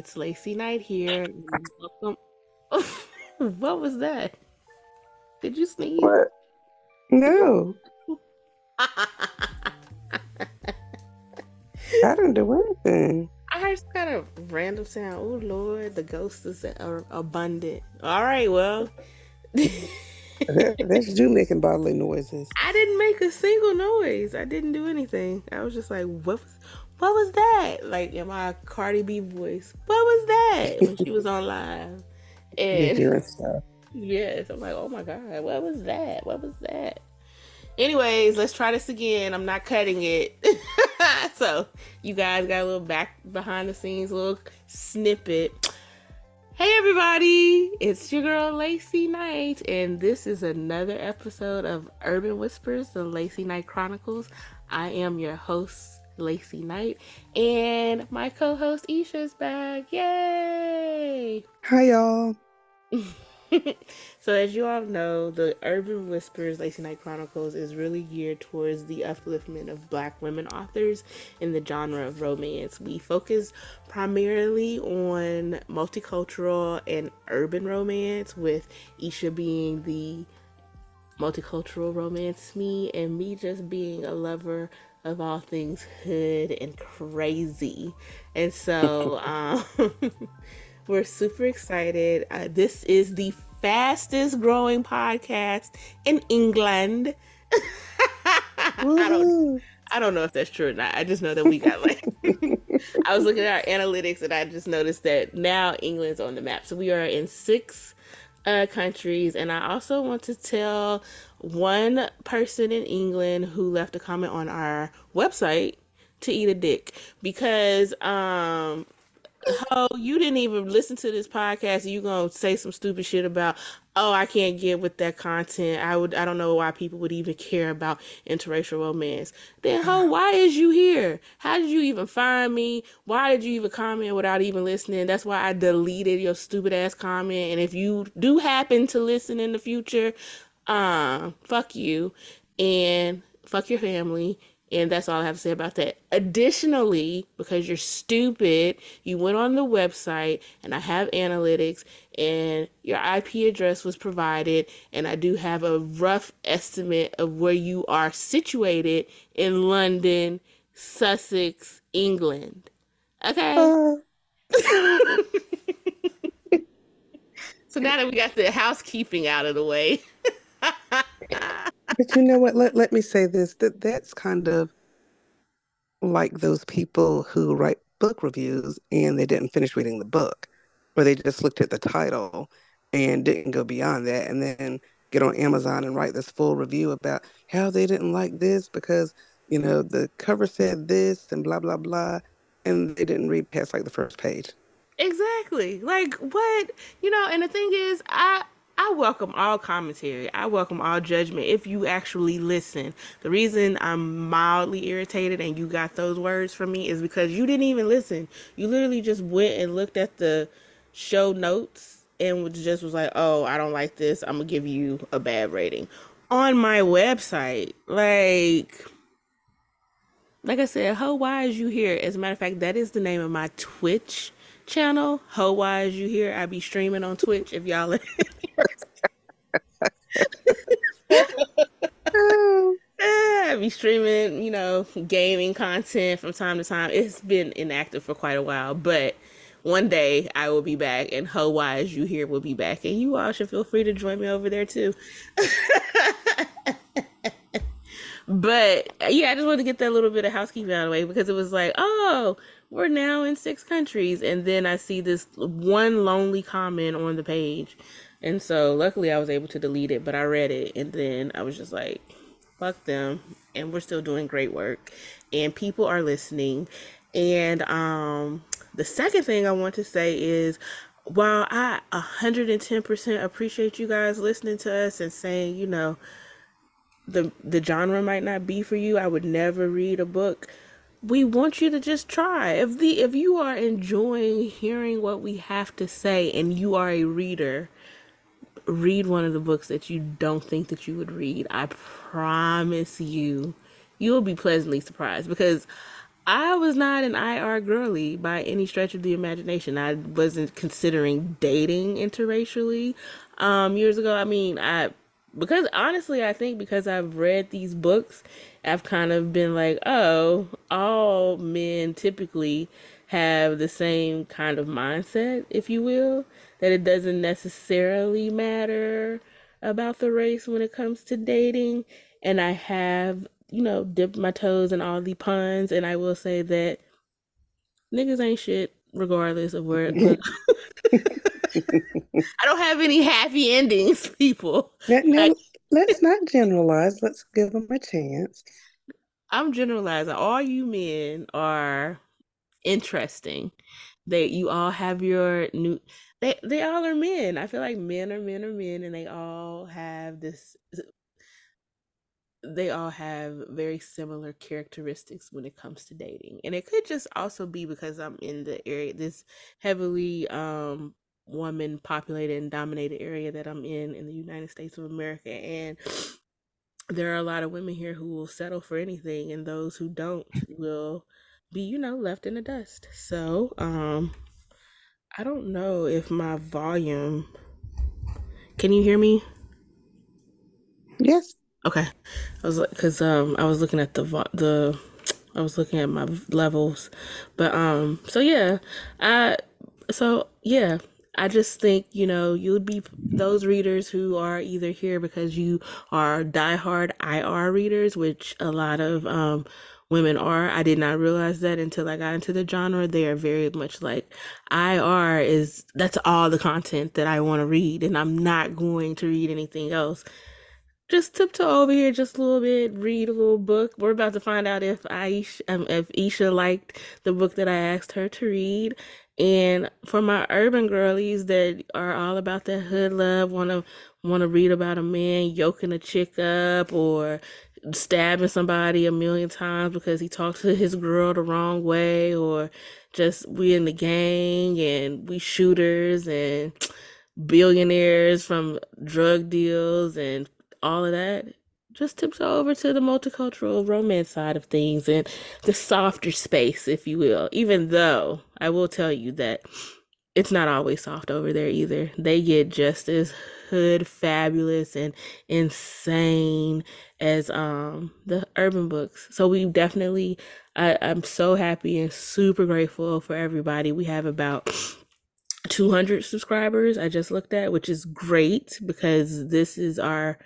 It's LaCie Knight here. Welcome. what was that? Did you sneeze? What? No. I didn't do anything. I heard some kind of random sound. Oh Lord, the ghost is abundant. All right, well. that, that's you making bodily noises. I didn't make a single noise. I didn't do anything. I was just like, what was, what was that? Like in my Cardi B voice. What was that? When she was on live. And hearing stuff. yes, I'm like, oh my God, what was that? What was that? Anyways, let's try this again. I'm not cutting it. so you guys got a little back behind the scenes, little snippet. Hey everybody, it's your girl LaCie Knight, and this is another episode of Urban Whispers, the LaCie Knight Chronicles. I am your host, LaCie Knight, and my co-host Esha's back. Yay! Hi y'all. so as you all know, the Urban Whispers LaCie Knight Chronicles is really geared towards the upliftment of black women authors in the genre of romance. We focus primarily on multicultural and urban romance with Esha being the multicultural romance me and me just being a lover of all things hood and crazy. And so um we're super excited. Uh, this is the fastest growing podcast in England. I don't I don't know if that's true or not. I just know that we got like I was looking at our analytics and I just noticed that now England's on the map. So we are in six uh, countries and I also want to tell one person in England who left a comment on our website to eat a dick because um oh, you didn't even listen to this podcast and you gonna say some stupid shit about, oh, I can't get with that content. I would I don't know why people would even care about interracial romance. Then ho, why is you here? How did you even find me? Why did you even comment without even listening? That's why I deleted your stupid ass comment. And if you do happen to listen in the future, uh, fuck you and fuck your family and that's all I have to say about that. Additionally, because you're stupid, you went on the website and I have analytics and your IP address was provided and I do have a rough estimate of where you are situated in London, Sussex, England. Okay? Uh. so now that we got the housekeeping out of the way. But you know what? Let let me say this. That that's kind of like those people who write book reviews and they didn't finish reading the book, or they just looked at the title and didn't go beyond that, and then get on Amazon and write this full review about how they didn't like this because you know the cover said this and blah blah blah, and they didn't read past like the first page. Exactly. Like what you know, and the thing is, I I welcome all commentary. I welcome all judgment if you actually listen. The reason I'm mildly irritated and you got those words from me is because you didn't even listen. You literally just went and looked at the show notes and just was like, "Oh, I don't like this. I'm going to give you a bad rating." On my website, like like I said, how why is you here? As a matter of fact, that is the name of my Twitch channel. Ho Wise. you here? I be streaming on Twitch if y'all I be streaming, you know, gaming content from time to time. It's been inactive for quite a while, but one day I will be back, and Ho Wise You Here will be back, and you all should feel free to join me over there too. but yeah, I just wanted to get that little bit of housekeeping out of the way because it was like, oh, we're now in six countries, and then I see this one lonely comment on the page and so luckily I was able to delete it, but I read it and then I was just like, fuck them. And we're still doing great work. And people are listening. And um the second thing I want to say is while I 110% appreciate you guys listening to us and saying, you know, the the genre might not be for you, I would never read a book. We want you to just try. If the if you are enjoying hearing what we have to say and you are a reader, read one of the books that you don't think that you would read. I promise you, you will be pleasantly surprised because I was not an IR girly by any stretch of the imagination. I wasn't considering dating interracially um, years ago. I mean, I because honestly, I think because I've read these books, I've kind of been like, oh, all men typically have the same kind of mindset, if you will, that it doesn't necessarily matter about the race when it comes to dating. And I have, you know, dipped my toes in all the puns, and I will say that niggas ain't shit regardless of where I don't have any happy endings, people. Now, now let's not generalize. Let's give them a chance. I'm generalizing. All you men are interesting. They you all have your new they they all are men. I feel like men are men are men and they all have this they all have very similar characteristics when it comes to dating. And it could just also be because I'm in the area this heavily um woman populated and dominated area that I'm in in the United States of America and there are a lot of women here who will settle for anything and those who don't will be you know left in the dust. So um i don't know if my volume can you hear me? Yes. Okay. I was like because um i was looking at the the i was looking at my levels but um so yeah i so yeah I just think, you know, you'll be those readers who are either here because you are diehard IR readers, which a lot of um, women are. I did not realize that until I got into the genre. They are very much like IR is that's all the content that I want to read, and I'm not going to read anything else. Just tiptoe over here just a little bit, read a little book. We're about to find out if Aisha, um, if Esha liked the book that I asked her to read. And for my urban girlies that are all about that hood love, want to want to read about a man yoking a chick up or stabbing somebody a million times because he talked to his girl the wrong way or just we in the gang and we shooters and billionaires from drug deals and all of that just tips over to the multicultural romance side of things and the softer space if you will. Even though i will tell you that it's not always soft over there either. They get just as hood fabulous and insane as um the urban books. So we definitely I, i'm so happy and super grateful for everybody. We have about 200 subscribers i just looked at which is great because this is our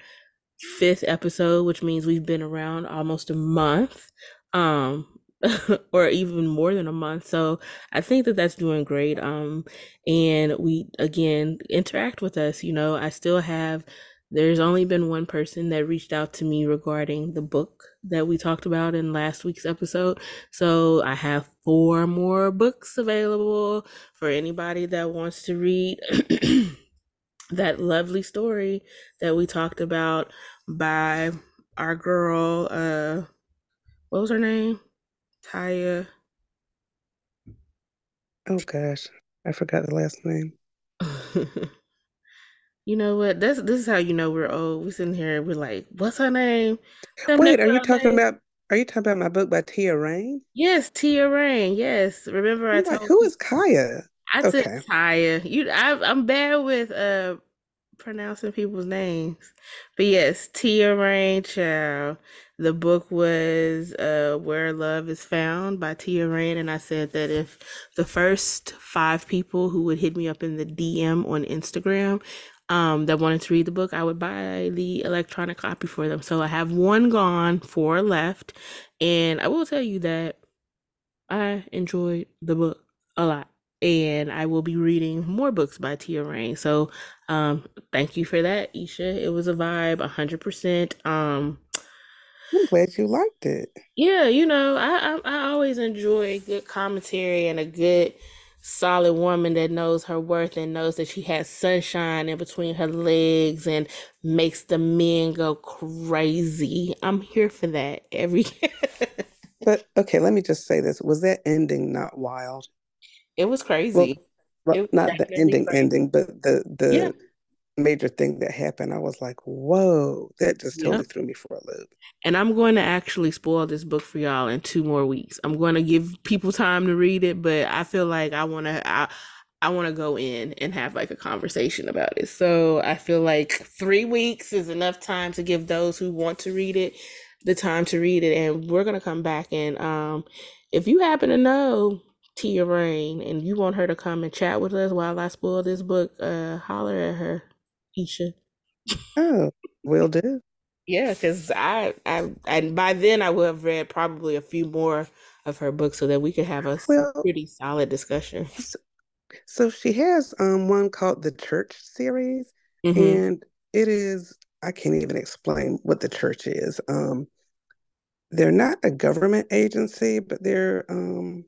fifth episode which means we've been around almost a month um or even more than a month. So I think that that's doing great. Um, and we again interact with us. You know, I still have. There's only been one person that reached out to me regarding the book that we talked about in last week's episode. So I have four more books available for anybody that wants to read that lovely story that we talked about by our girl uh what was her name? Taya. Oh gosh, I forgot the last name. you know what? This this is how you know we're old. We're sitting here, we're like, what's her name? Wait, are you talking name? about? Are you talking about my book by Tia Rain? Yes, Tia Rain. Yes, remember I told like, who is Kaya? I okay. took Kaya. You, I, I'm bad with uh pronouncing people's names. But yes, Tia Rain Child. The book was uh, Where Love is Found by Tia Rain. And I said that if the first five people who would hit me up in the DM on Instagram um, that wanted to read the book, I would buy the electronic copy for them. So I have one gone, four left. And I will tell you that I enjoyed the book a lot and I will be reading more books by Tia Rain. So, um, thank you for that, Esha. It was a vibe, hundred percent. Um, I'm glad you liked it. Yeah, you know, I, I I always enjoy good commentary and a good solid woman that knows her worth and knows that she has sunshine in between her legs and makes the men go crazy. I'm here for that every But okay, let me just say this. Was that ending not wild? It was crazy. Well, it was not the ending crazy. ending, but the the yeah. major thing that happened, I was like, whoa, that just totally threw me for a loop. And I'm going to actually spoil this book for y'all in two more weeks. I'm going to give people time to read it, but I feel like I want to I, I want to go in and have like a conversation about it. So I feel like 3 weeks is enough time to give those who want to read it the time to read it and we're going to come back and um if you happen to know Tia Rain and you want her to come and chat with us while I spoil this book, uh holler at her, Esha. Oh, will do. Yeah, because I, I, and by then I would have read probably a few more of her books so that we could have a Well, pretty solid discussion. so, so she has um one called the Church series, hmm and it is I can't even explain what the church is. Um, they're not a government agency, but they're um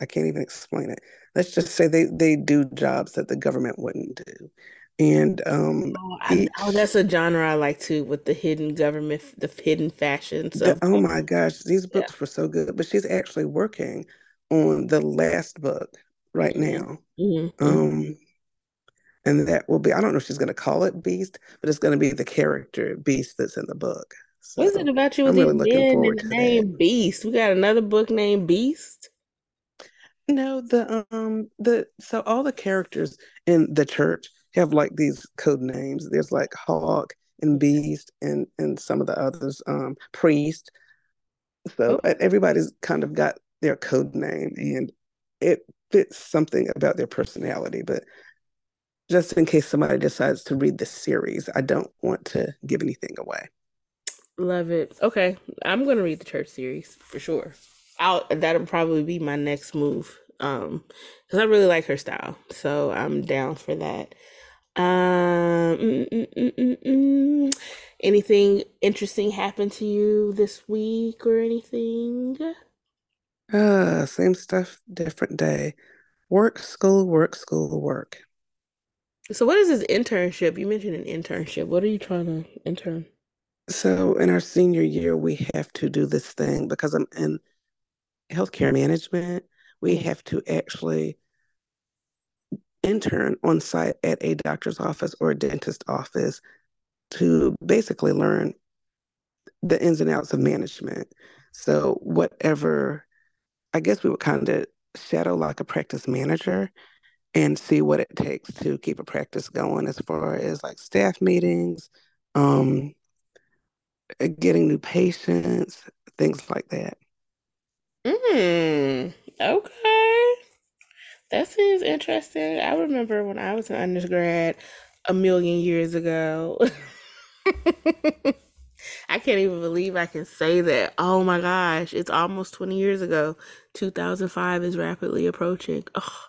I can't even explain it. Let's just say they they do jobs that the government wouldn't do, and um Oh, I, oh, that's a genre I like too, with the hidden government, the hidden fashions the oh my gosh, these Yeah. books were so good. But she's actually working on the last book right hmm now. hmm hmm Um, and that will be I don't know if she's going to call it Beast, but it's going to be the character Beast that's in the book. What is it about you with really the that. name Beast? We got another book named Beast. No, the um the so all the characters in the church have like these code names. There's like Hawk and Beast and and some of the others, um, Priest. So everybody's kind of got their code name and it fits something about their personality. But just in case somebody decides to read the series, I don't want to give anything away. Love it. Okay, I'm gonna read the church series for sure. I'll that'll probably be my next move. Um, because I really like her style, so I'm down for that. Um, mm, mm, mm, mm, mm. anything interesting happened to you this week or anything? Ah, same stuff, different day. Work, school, work, school, work. So, what is this internship? You mentioned an internship. What are you trying to intern? So in our senior year, we have to do this thing because I'm in healthcare management. We have to actually intern on site at a doctor's office or a dentist office to basically learn the ins and outs of management. So whatever, I guess we would kind of shadow like a practice manager and see what it takes to keep a practice going as far as like staff meetings, um, getting new patients, things like that. Mm, okay. That seems interesting. I remember when I was an undergrad a million years ago. I can't even believe I can say that. Oh my gosh, it's almost 20 years ago. 2005 is rapidly approaching. Oh,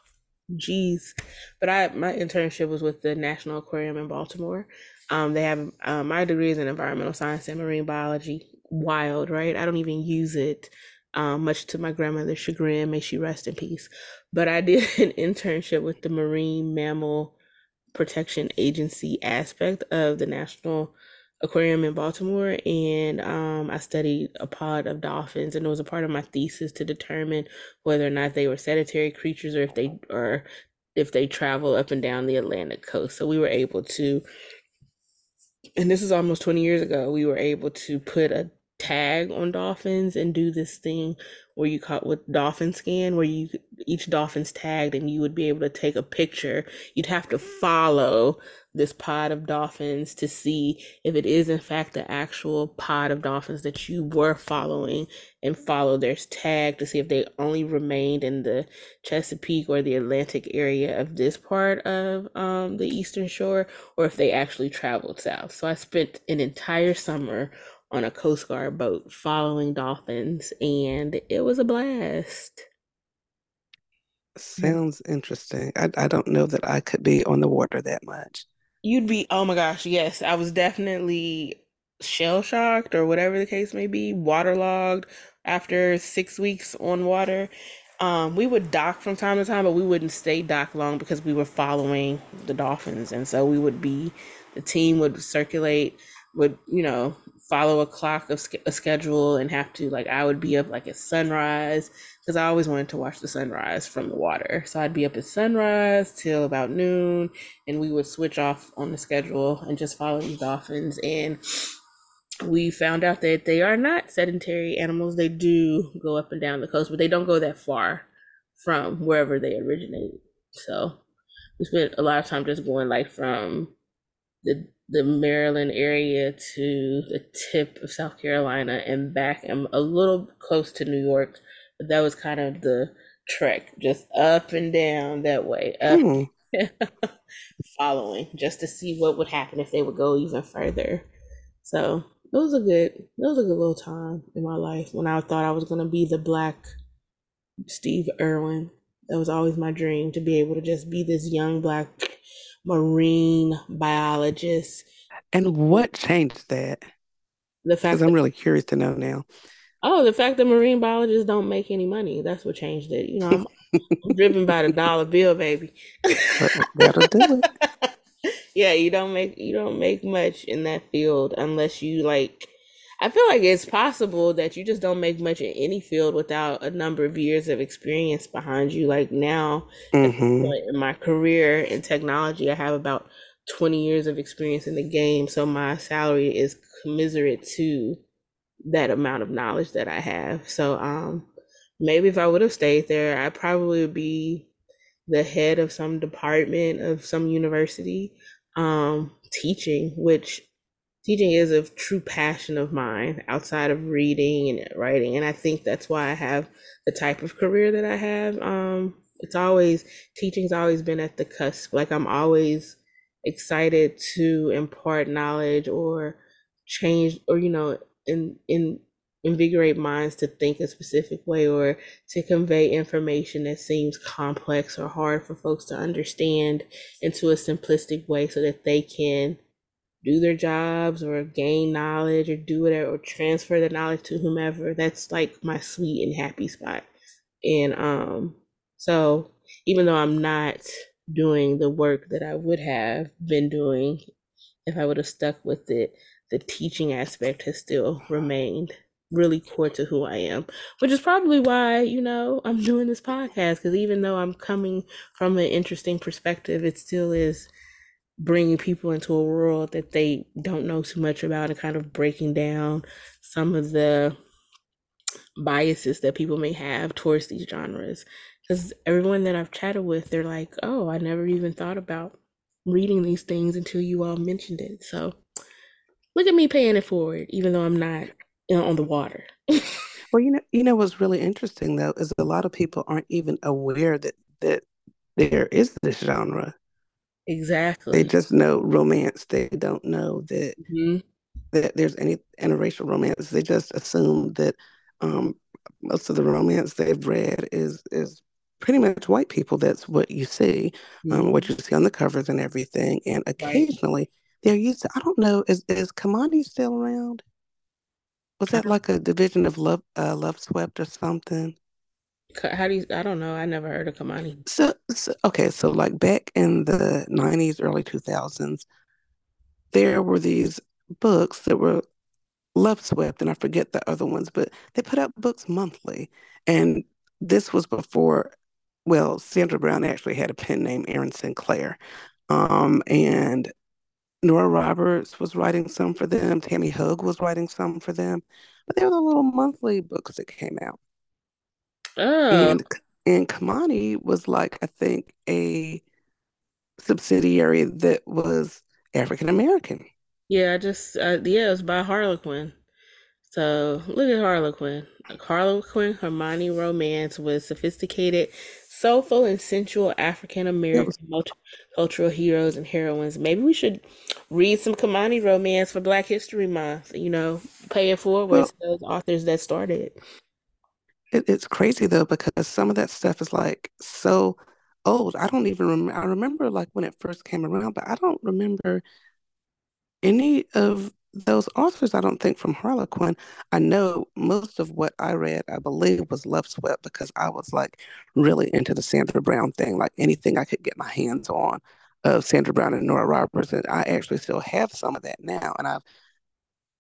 Jeez. But I my internship was with the National Aquarium in Baltimore. Um, they have uh, my degree is in environmental science and marine biology. Wild, right? I don't even use it, um, much to my grandmother's chagrin. May she rest in peace. But I did an internship with the Marine Mammal Protection Agency aspect of the National Aquarium in Baltimore, and um, I studied a pod of dolphins, and it was a part of my thesis to determine whether or not they were sedentary creatures or if they or if they travel up and down the Atlantic coast. So we were able to and this is almost 20 years ago, we were able to put a tag on dolphins and do this thing where you caught with dolphin scan where you each dolphin's tagged and you would be able to take a picture. You'd have to follow this pod of dolphins to see if it is in fact the actual pod of dolphins that you were following and follow their tag to see if they only remained in the Chesapeake or the Atlantic area of this part of um, the Eastern Shore or if they actually traveled south. So I spent an entire summer on a Coast Guard boat following dolphins, and it was a blast. Sounds interesting. I, I don't know that I could be on the water that much. You'd be, oh my gosh, yes, I was definitely shell shocked or whatever the case may be, waterlogged after six weeks on water. Um, we would dock from time to time, but we wouldn't stay docked long because we were following the dolphins. And so we would be, the team would circulate, would, you know, follow a clock of a schedule and have to like I would be up like at sunrise because I always wanted to watch the sunrise from the water. So I'd be up at sunrise till about noon and we would switch off on the schedule and just follow these dolphins and we found out that they are not sedentary animals. They do go up and down the coast, but they don't go that far from wherever they originated. So we spent a lot of time just going like from the the Maryland area to the tip of South Carolina and back. I'm a little close to New York, but that was kind of the trek, just up and down that way, up, mm. following, just to see what would happen if they would go even further. So it was a good, it was a good little time in my life when I thought I was gonna be the black Steve Irwin. That was always my dream to be able to just be this young black marine biologist. And what changed that? The fact I'm really curious to know now. Oh, the fact that marine biologists don't make any money. That's what changed it. You know, I'm, I'm driven by the dollar bill, baby. That'll do it. yeah, you don't make you don't make much in that field unless you like I feel like it's possible that you just don't make much in any field without a number of years of experience behind you. Like now, mm-hmm. in my career in technology, I have about 20 years of experience in the game. So my salary is commiserate to that amount of knowledge that I have. So um, maybe if I would have stayed there, I probably would be the head of some department of some university um, teaching, which teaching is a true passion of mine outside of reading and writing and i think that's why i have the type of career that i have um it's always teaching's always been at the cusp like i'm always excited to impart knowledge or change or you know in in invigorate minds to think a specific way or to convey information that seems complex or hard for folks to understand into a simplistic way so that they can do their jobs or gain knowledge or do whatever or transfer the knowledge to whomever. That's like my sweet and happy spot. And um so even though i'm not doing the work that i would have been doing if i would have stuck with it the teaching aspect has still remained really core to who i am which is probably why you know i'm doing this podcast because even though i'm coming from an interesting perspective it still is bringing people into a world that they don't know too much about and kind of breaking down some of the biases that people may have towards these genres. Because everyone that i've chatted with they're like oh i never even thought about reading these things until you all mentioned it. So look at me paying it forward even though i'm not you know, on the water. Well you know you know what's really interesting though is a lot of people aren't even aware that that there is this genre Exactly. They just know romance. They don't know that mm-hmm. that there's any interracial romance. They just assume that um, most of the romance they've read is is pretty much white people. That's what you see, mm-hmm. um, what you mm-hmm. see on the covers and everything. And occasionally right. they're used to. I don't know. Is is Kimani still around? Was that like a division of Love uh, Loveswept or something? How do you? I don't know. I never heard of Kimani. So, so okay, so like back in the '90s, early 2000s, there were these books that were Loveswept, and I forget the other ones, but they put out books monthly, and this was before. Well, Sandra Brown actually had a pen name, Erin St. Claire, um, and Nora Roberts was writing some for them. Tami Hoag was writing some for them, but they were the little monthly books that came out. Oh. And and Kimani was like, I think, a subsidiary that was African American. Yeah, I just uh, yeah, it was by Harlequin. So look at Harlequin. Harlequin Kimani romance with sophisticated, soulful, and sensual African American multicultural heroes and heroines. Maybe we should read some Kimani romance for Black History Month. You know, pay it forward well, to those authors that started. It, it's crazy though because some of that stuff is like so old. I don't even remember. I remember like when it first came around, but I don't remember any of those authors. I don't think from Harlequin. I know most of what I read, I believe, was Loveswept because I was like really into the Sandra Brown thing. Like anything I could get my hands on of Sandra Brown and Nora Roberts, and I actually still have some of that now, and I've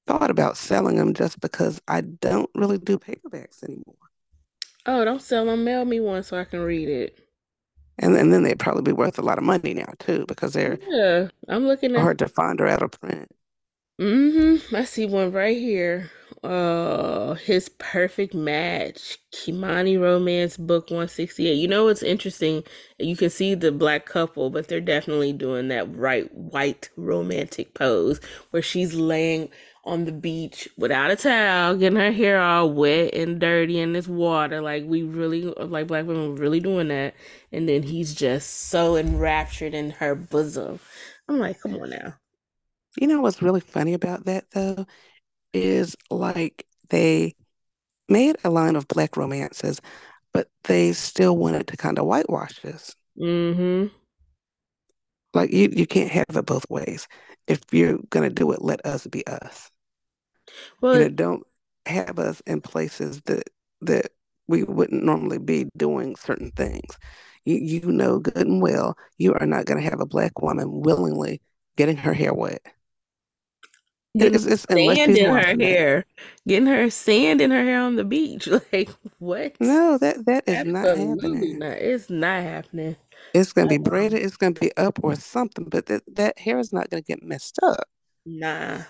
thought about selling them just because I don't really do paperbacks anymore. Oh, don't sell them. Mail me one so I can read it. And, and then they'd probably be worth a lot of money now too because they're yeah. I'm looking at hard to find or out of print. Mm-hmm. I see one right here. Uh, his perfect match, Kimani Romance Book 168. You know what's interesting? You can see the black couple, but they're definitely doing that right white romantic pose where she's laying on the beach without a towel, getting her hair all wet and dirty in this water. Like we really, like black women, really doing that. And then he's just so enraptured in her bosom. I'm like, come on now. You know what's really funny about that though is like they made a line of black romances, but they still wanted to kind of whitewash this. Mm-hmm. Like you, you can't have it both ways. If you're gonna do it, let us be us. Well, you know, don't have us in places that that we wouldn't normally be doing certain things. You you know good and well you are not gonna have a black woman willingly getting her hair wet it's, it's, sand in her hair, getting her sand in her hair on the beach. Like what? No, that that is Absolutely not happening. Not. It's not happening. It's gonna be braided. It's gonna be up or something, but that that hair is not gonna get messed up. Nah,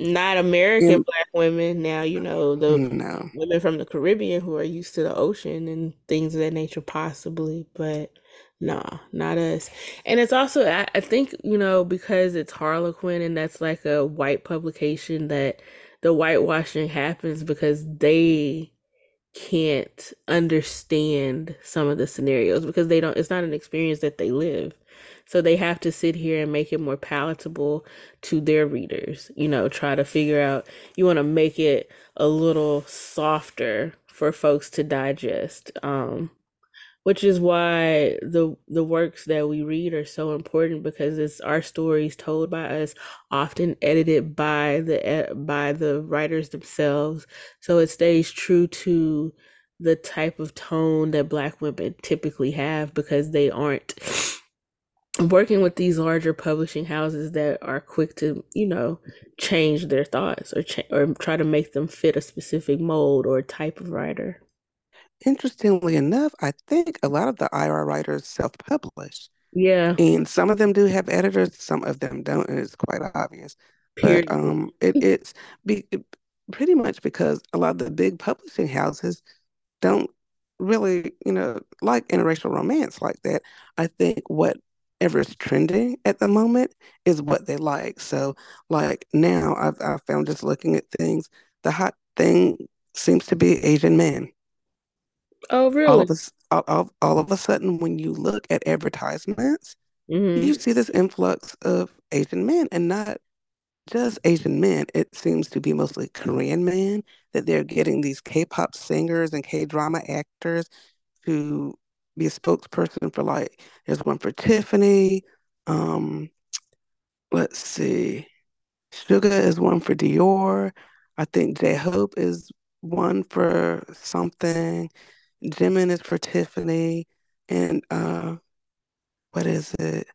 not American black women. Now you know the no. women from the Caribbean who are used to the ocean and things of that nature, possibly, but Nah, not us. And it's also, I, I think, you know, because it's Harlequin and that's like a white publication that the whitewashing happens because they can't understand some of the scenarios because they don't, it's not an experience that they live. So they have to sit here and make it more palatable to their readers, you know, try to figure out, you want to make it a little softer for folks to digest. Um, which is why the the works that we read are so important because it's our stories told by us often edited by the by the writers themselves so it stays true to the type of tone that black women typically have because they aren't working with these larger publishing houses that are quick to you know change their thoughts or cha- or try to make them fit a specific mold or type of writer interestingly enough, I think a lot of the IR writers self-publish. Yeah. And some of them do have editors, some of them don't, and it's quite obvious. Period. But um, it, it's be, pretty much because a lot of the big publishing houses don't really, you know, like interracial romance like that. I think whatever's trending at the moment is what they like. So, like now, I've, I've found just looking at things, the hot thing seems to be Asian men. Oh, really? All of a, all, all of a sudden, when you look at advertisements, mm-hmm. you see this influx of Asian men, and not just Asian men. It seems to be mostly Korean men that they're getting these K-pop singers and K-drama actors to be a spokesperson for. Like, there's one for Tiffany. Um, let's see, Suga is one for Dior. I think J Hope is one for something. Jimin is for Tiffany, and uh, what is it?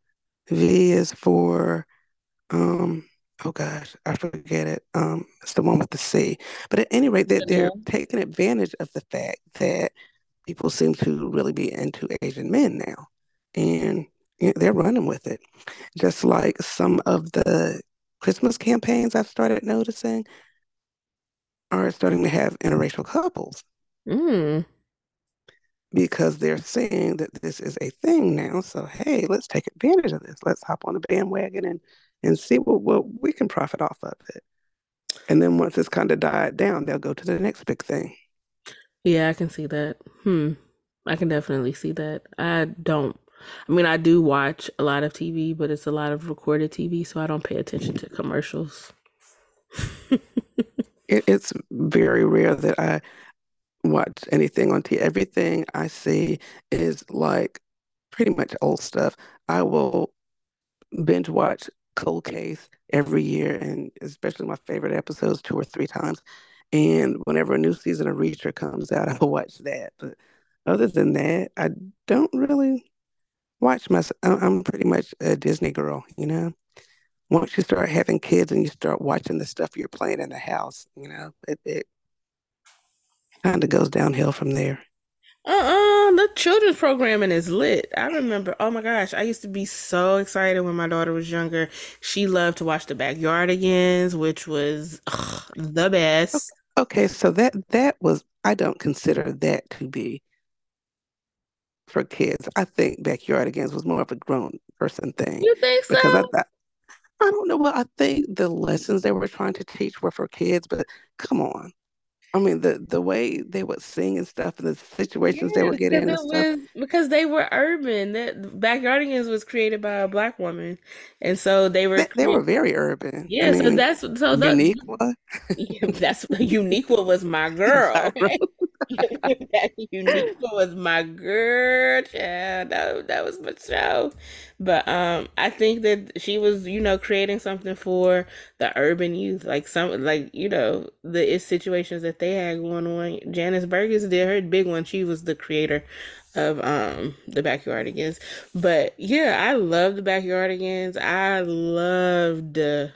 V is for um oh gosh, I forget it. Um, it's the one with the C. But at any rate, that they're, they're taking advantage of the fact that people seem to really be into Asian men now, and you know, they're running with it. Just like some of the Christmas campaigns I've started noticing are starting to have interracial couples. Mm because they're saying that this is a thing now. So hey, let's take advantage of this. Let's hop on the bandwagon and and see what, what we can profit off of it. And then once it's kind of died down, they'll go to the next big thing. Yeah, I can see that. Hmm. I can definitely see that. I don't I mean, I do watch a lot of TV, but it's a lot of recorded TV, so I don't pay attention to commercials. it, it's very rare that I watch anything on TV. Everything I see is like pretty much old stuff. I will binge watch Cold Case every year, and especially my favorite episodes two or three times. And whenever a new season of Reacher comes out, I'll watch that. But other than that, I don't really watch my. I'm pretty much a Disney girl, you know. once you start having kids and you start watching the stuff you're playing in the house, you know, it, it kind of goes downhill from there. Uh-uh, the children's programming is lit. I remember, oh my gosh, I used to be so excited when my daughter was younger. She loved to watch the Backyardigans, which was ugh, the best. Okay, so that that was I don't consider that to be for kids. I think Backyardigans was more of a grown person thing You think so? because I thought I don't know. Well, I think the lessons they were trying to teach were for kids, but come on. I mean, the the way they would sing and stuff, and the situations they Yeah, would get in and stuff, because they were urban. That Backyardigans was created by a black woman, and so they were they, they were very urban. I Yeah, so mean, that's so the unique one. Yeah, that's Uniqua was my girl. That Uniqua was my girl, child. That, that was my show. But um, I think that she was, you know, creating something for the urban youth, like some, like you know, the situations that they had going on. Janice Burgess did her big one. She was the creator of um the Backyardigans. But yeah, I love the Backyardigans. I loved. uh,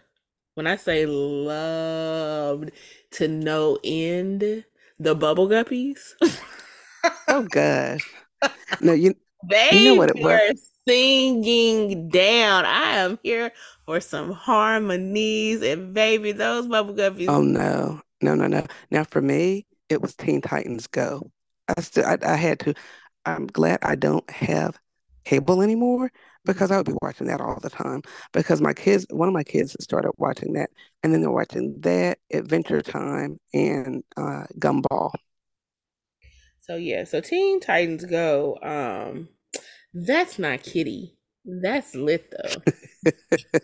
when I say loved to no end, the Bubble Guppies, Oh gosh. No, you you know what it was? Singing down. I am here for some harmonies, and baby, those Bubble guppies. Oh no, no, no, no. Now for me, it was Teen Titans Go. I still, I, I had to. I'm glad I don't have cable anymore because I would be watching that all the time. Because my kids, one of my kids started watching that, and then they're watching that, Adventure Time, and uh, Gumball. So yeah, so Teen Titans Go. Um, that's not Kitty. That's lit though.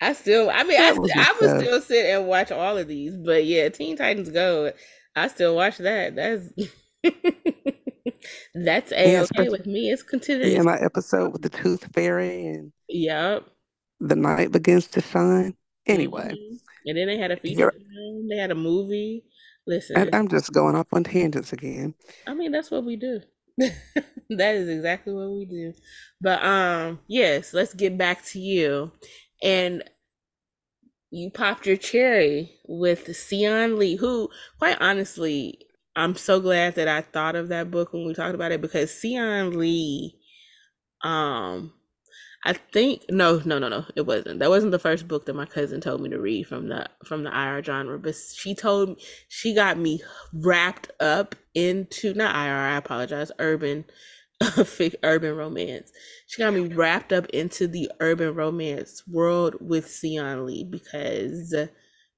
I still, I mean, I, was I would stuff. still sit and watch all of these, but yeah, Teen Titans Go, I still watch that. That's that's a okay with me. It's considered. yeah, my episode with the Tooth Fairy and yep. The Night Begins to Shine. Anyway, hmm And then they had a feature film. They had a movie. I, Listen, I'm just going off on tangents again. I mean, that's what we do. That is exactly what we do. But um, yes, let's get back to you. And you popped your cherry with Sion Lee, who, quite honestly, I'm so glad that I thought of that book when we talked about it because Sion Lee, um, I think no, no, no, no, it wasn't. That wasn't the first book that my cousin told me to read from the from the IR genre, but she told me she got me wrapped up into not IR, I apologize, urban fic, urban romance. She got me wrapped up into the urban romance world with Sion Lee because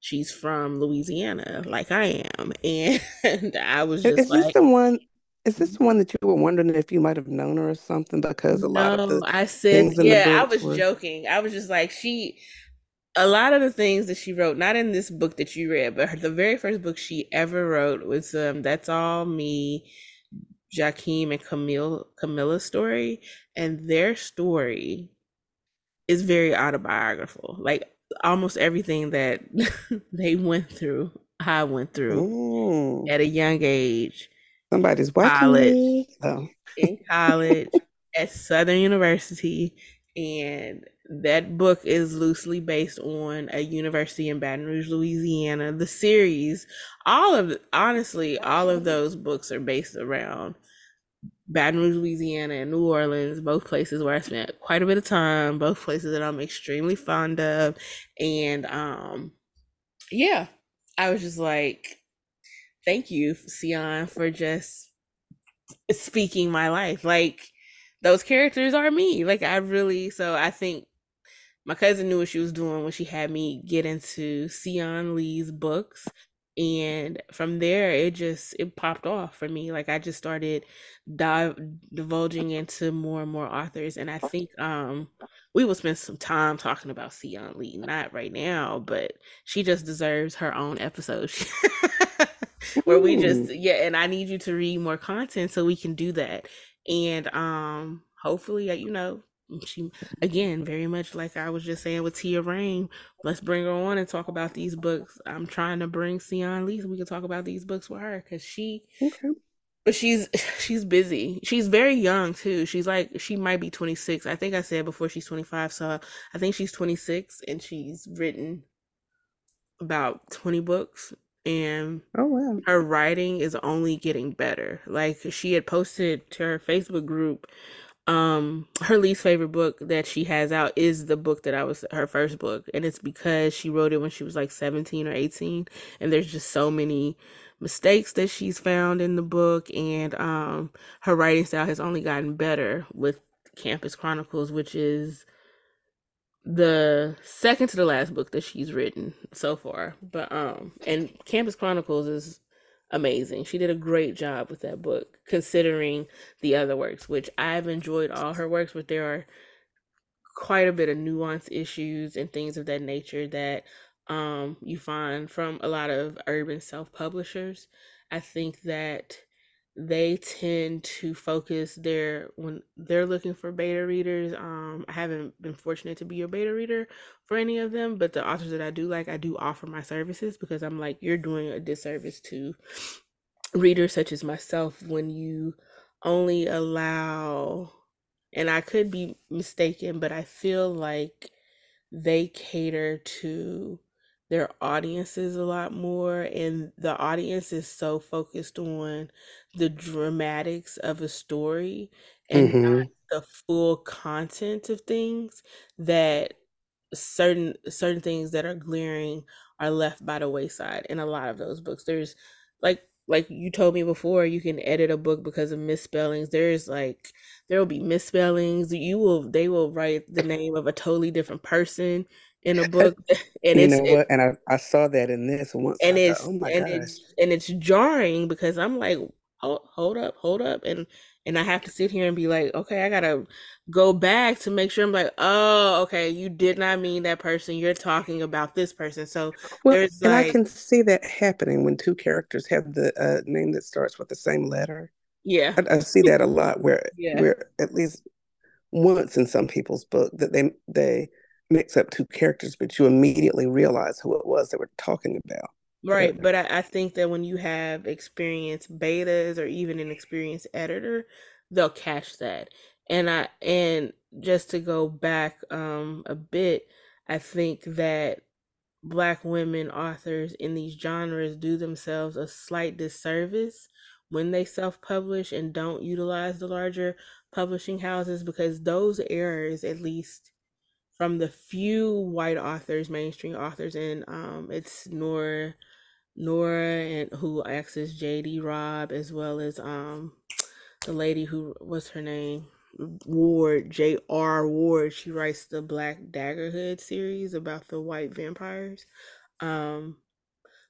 she's from Louisiana, like I am, and I was just Is this the one? Is this the one that you were wondering if you might have known her or something? Because a lot of no, the I said, yeah, I was were, joking. I was just like, she, a lot of the things that she wrote, not in this book that you read, but her, the very first book she ever wrote was um, That's All Me, Jakeem and Camille, Camilla's story. And their story is very autobiographical. Like almost everything that they went through, I went through mm, at a young age, somebody's watching college, me. Oh, in college at Southern University, and that book is loosely based on a university in Baton Rouge, Louisiana. The series, all of honestly, all of those books are based around Baton Rouge, Louisiana, and New Orleans, both places where I spent quite a bit of time, both places that I'm extremely fond of. And um, yeah, I was just like, thank you, Sion, for just speaking my life. Like those characters are me. Like I really so I think my cousin knew what she was doing when she had me get into Sion Lee's books. And from there it just it popped off for me. Like I just started dive divulging into more and more authors. And I think um we will spend some time talking about Sion Lee. Not right now, but she just deserves her own episode. Where we just yeah, and I need you to read more content so we can do that. And um hopefully uh, you know she again very much like I was just saying with Tia Rain. Let's bring her on and talk about these books. I'm trying to bring Sion Lee so we can talk about these books with her because she okay. But she's she's busy. She's very young too. She's like she might be 26. I think I said before she's 25, so I think she's 26 and she's written about 20 books and Oh wow. her writing is only getting better. Like she had posted to her Facebook group um her least favorite book that she has out is the book that I was her first book. And it's because she wrote it when she was like 17 or 18 and there's just so many mistakes that she's found in the book. And um her writing style has only gotten better with Campus Chronicles which is the second to the last book that she's written so far. But um and Campus Chronicles is amazing. She did a great job with that book considering the other works, which I've enjoyed all her works, but there are quite a bit of nuance issues and things of that nature that um you find from a lot of urban self-publishers. I think that they tend to focus their when they're looking for beta readers um i haven't been fortunate to be a beta reader for any of them but the authors that i do like i do offer my services because i'm like you're doing a disservice to readers such as myself when you only allow and i could be mistaken but i feel like they cater to their audiences a lot more and the audience is so focused on the dramatics of a story and not Mm-hmm. the full content of things that certain certain things that are glaring are left by the wayside in a lot of those books. There's like like you told me before you can edit a book because of misspellings. There's like there will be misspellings. You will they will write the name of a totally different person in a book and You it's know what? And I, I saw that in this once and I thought, it's oh my and gosh. it's and it's jarring because I'm like, hold, hold up, hold up, and and I have to sit here and be like, okay, I gotta go back to make sure I'm like, oh, okay, you did not mean that person. You're talking about this person. So Well, there's and I can see that happening when two characters have the uh, name that starts with the same letter. yeah, I, I see that a lot where yeah, where at least once in some people's book that they they mix up two characters, but you immediately realize who it was that we're talking about. Right. But I, I think that when you have experienced betas or even an experienced editor, they'll catch that. And I and just to go back um a bit, I think that black women authors in these genres do themselves a slight disservice when they self-publish and don't utilize the larger publishing houses because those errors at least from the few white authors mainstream authors and um it's Nora Nora and who acts as JD Robb as well as um the lady who what's her name? Ward J R Ward. She writes the Black Daggerhood series about the white vampires. Um,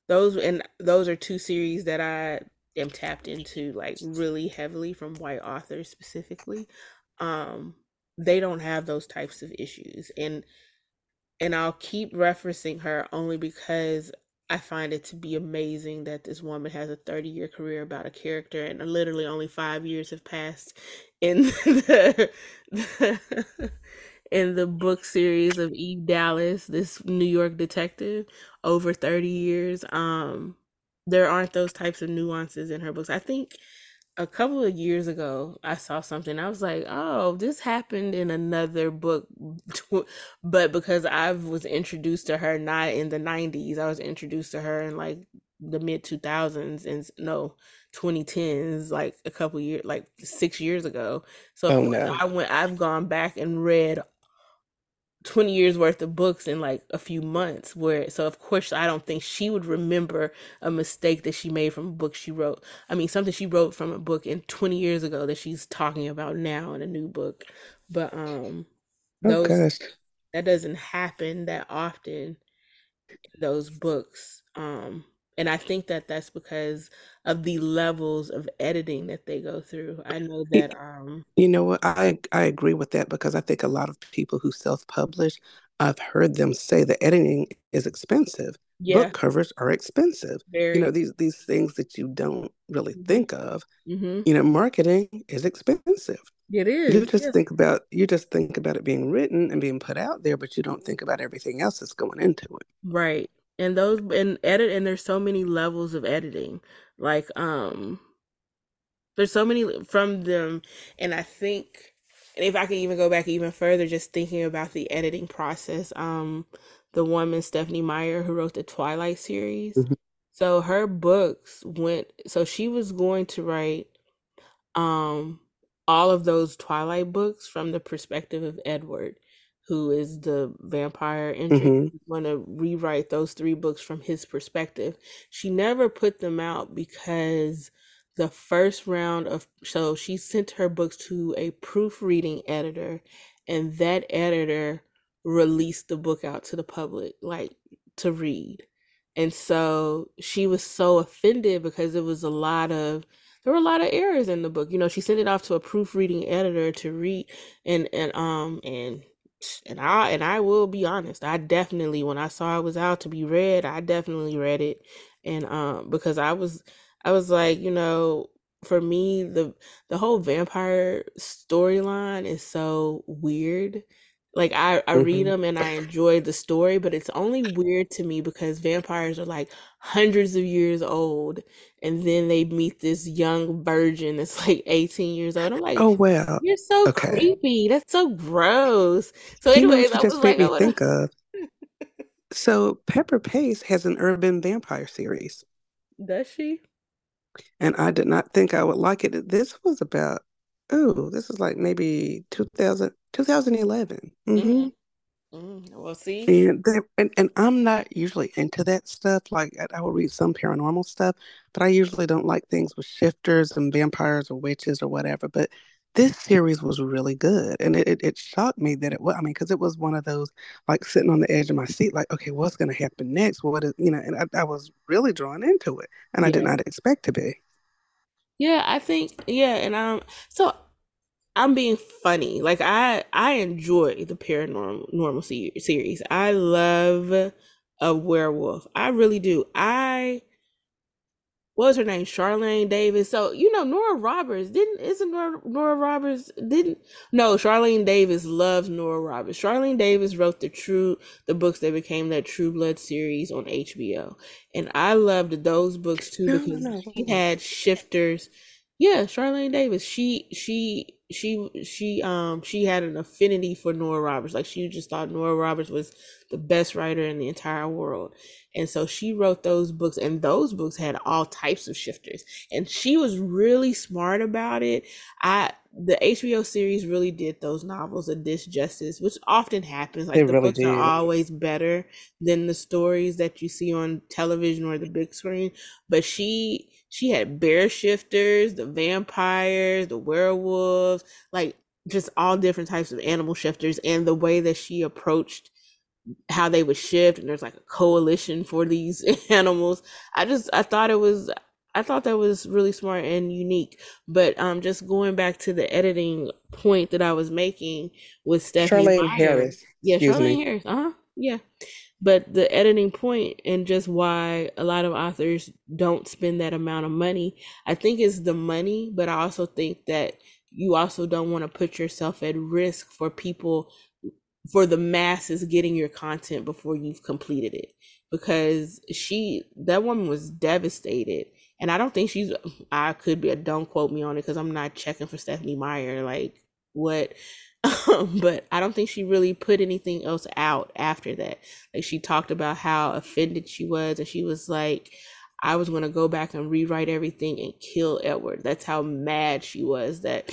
those and those are two series that I am tapped into like really heavily from white authors specifically. Um, they don't have those types of issues, and and I'll keep referencing her only because I find it to be amazing that this woman has a 30 year career about a character, and literally only five years have passed in the, the in the book series of Eve Dallas, this New York detective, over 30 years. Um, there aren't those types of nuances in her books. I think a couple of years ago, I saw something. I was like, "Oh, this happened in another book," but because I was introduced to her not in the '90s, I was introduced to her in like the mid 2000s and no 2010s, like a couple years, like six years ago. So oh no. I went. I've gone back and read 20 years worth of books in like a few months where so of course I don't think she would remember a mistake that she made from a book she wrote. I mean something she wrote from a book in 20 years ago that she's talking about now in a new book. But um Oh those gosh. that doesn't happen that often those books. Um and I think that that's because of the levels of editing that they go through. I know that um you know what? I I agree with that because I think a lot of people who self-publish, I've heard them say the editing is expensive. yeah, Book covers are expensive. Very. You know, these these things that you don't really mhm, think of. Mm-hmm. You know, marketing is expensive. It is. You just Yeah. think about you just think about it being written and being put out there, but you don't think about everything else that's going into it. Right. And those and edit and there's so many levels of editing. Like um There's so many from them, and I think, and if I can even go back even further, just thinking about the editing process, um, the woman stephanie Meyer who wrote the Twilight series. Mhm. So her books went. So she was going to write um all of those Twilight books from the perspective of Edward, who is the vampire entry. hmm Want to rewrite those three books from his perspective. She never put them out because the first round of so she sent her books to a proofreading editor, and that editor released the book out to the public, like to read. And so she was so offended because it was a lot of there were a lot of errors in the book. You know, she sent it off to a proofreading editor to read and and um and and I and I will be honest, I definitely when I saw it was out to be read, I definitely read it. And um because I was I was like, you know, for me the the whole vampire storyline is so weird. Like I I read hmm them and I enjoy the story, but it's only weird to me because vampires are like hundreds of years old and then they meet this young virgin that's like 18 years old. I'm like, Oh well. you're so Okay. creepy. That's so gross. So, Do you know anyways, I was just made like, I me think of? So Pepper Pace has an urban vampire series, Does she? and I did not think I would like it. This was about, oh, this is like maybe 2000, 2011. Mm-hmm. Mm-hmm. Mm, well, see, And, they, and and I'm not usually into that stuff. Like I, I will read some paranormal stuff, but I usually don't like things with shifters and vampires or witches or whatever. But this series was really good, and it it, it shocked me that it was. I mean, because it was one of those like sitting on the edge of my seat, like, okay, what's going to happen next? What is you know? And I, I was really drawn into it, and I did not expect to be. Yeah. I think yeah, and um, so I'm being funny. Like I I enjoy the paranormal normal se- series. I love a werewolf. I really do. I what was her name? Charlaine Davis. So you know Nora Roberts didn't isn't Nora, Nora Roberts didn't no Charlaine Davis loves Nora Roberts. Charlaine Davis wrote the true the books that became that True Blood series on HBO, and I loved those books too No, no, because no. she had shifters. Yeah, Charlaine Davis. She she she she um she had an affinity for Nora Roberts. Like she just thought Nora Roberts was the best writer in the entire world and so she wrote those books, and those books had all types of shifters. And she was really smart about it. I the HBO series really did those novels a disjustice, which often happens. Like the really books are always better than the stories that you see on television or the big screen. But she she had bear shifters, the vampires, the werewolves, like just all different types of animal shifters, and the way that she approached how they would shift and there's like a coalition for these animals. I just I thought it was I thought that was really smart and unique. But um just going back to the editing point that I was making with Stephanie Charlaine. Harris, Yeah, excuse Charlaine me. Harris. Uh-huh. Yeah. But the editing point and just why a lot of authors don't spend that amount of money, I think is the money, but I also think that you also don't want to put yourself at risk for people for the masses getting your content before you've completed it. Because she that woman was devastated and i don't think she's i could be a don't quote me on it because i'm not checking for stephanie meyer like what but i don't think she really put anything else out after that like she talked about how offended she was and she was like i was going to go back and rewrite everything and kill edward that's how mad she was that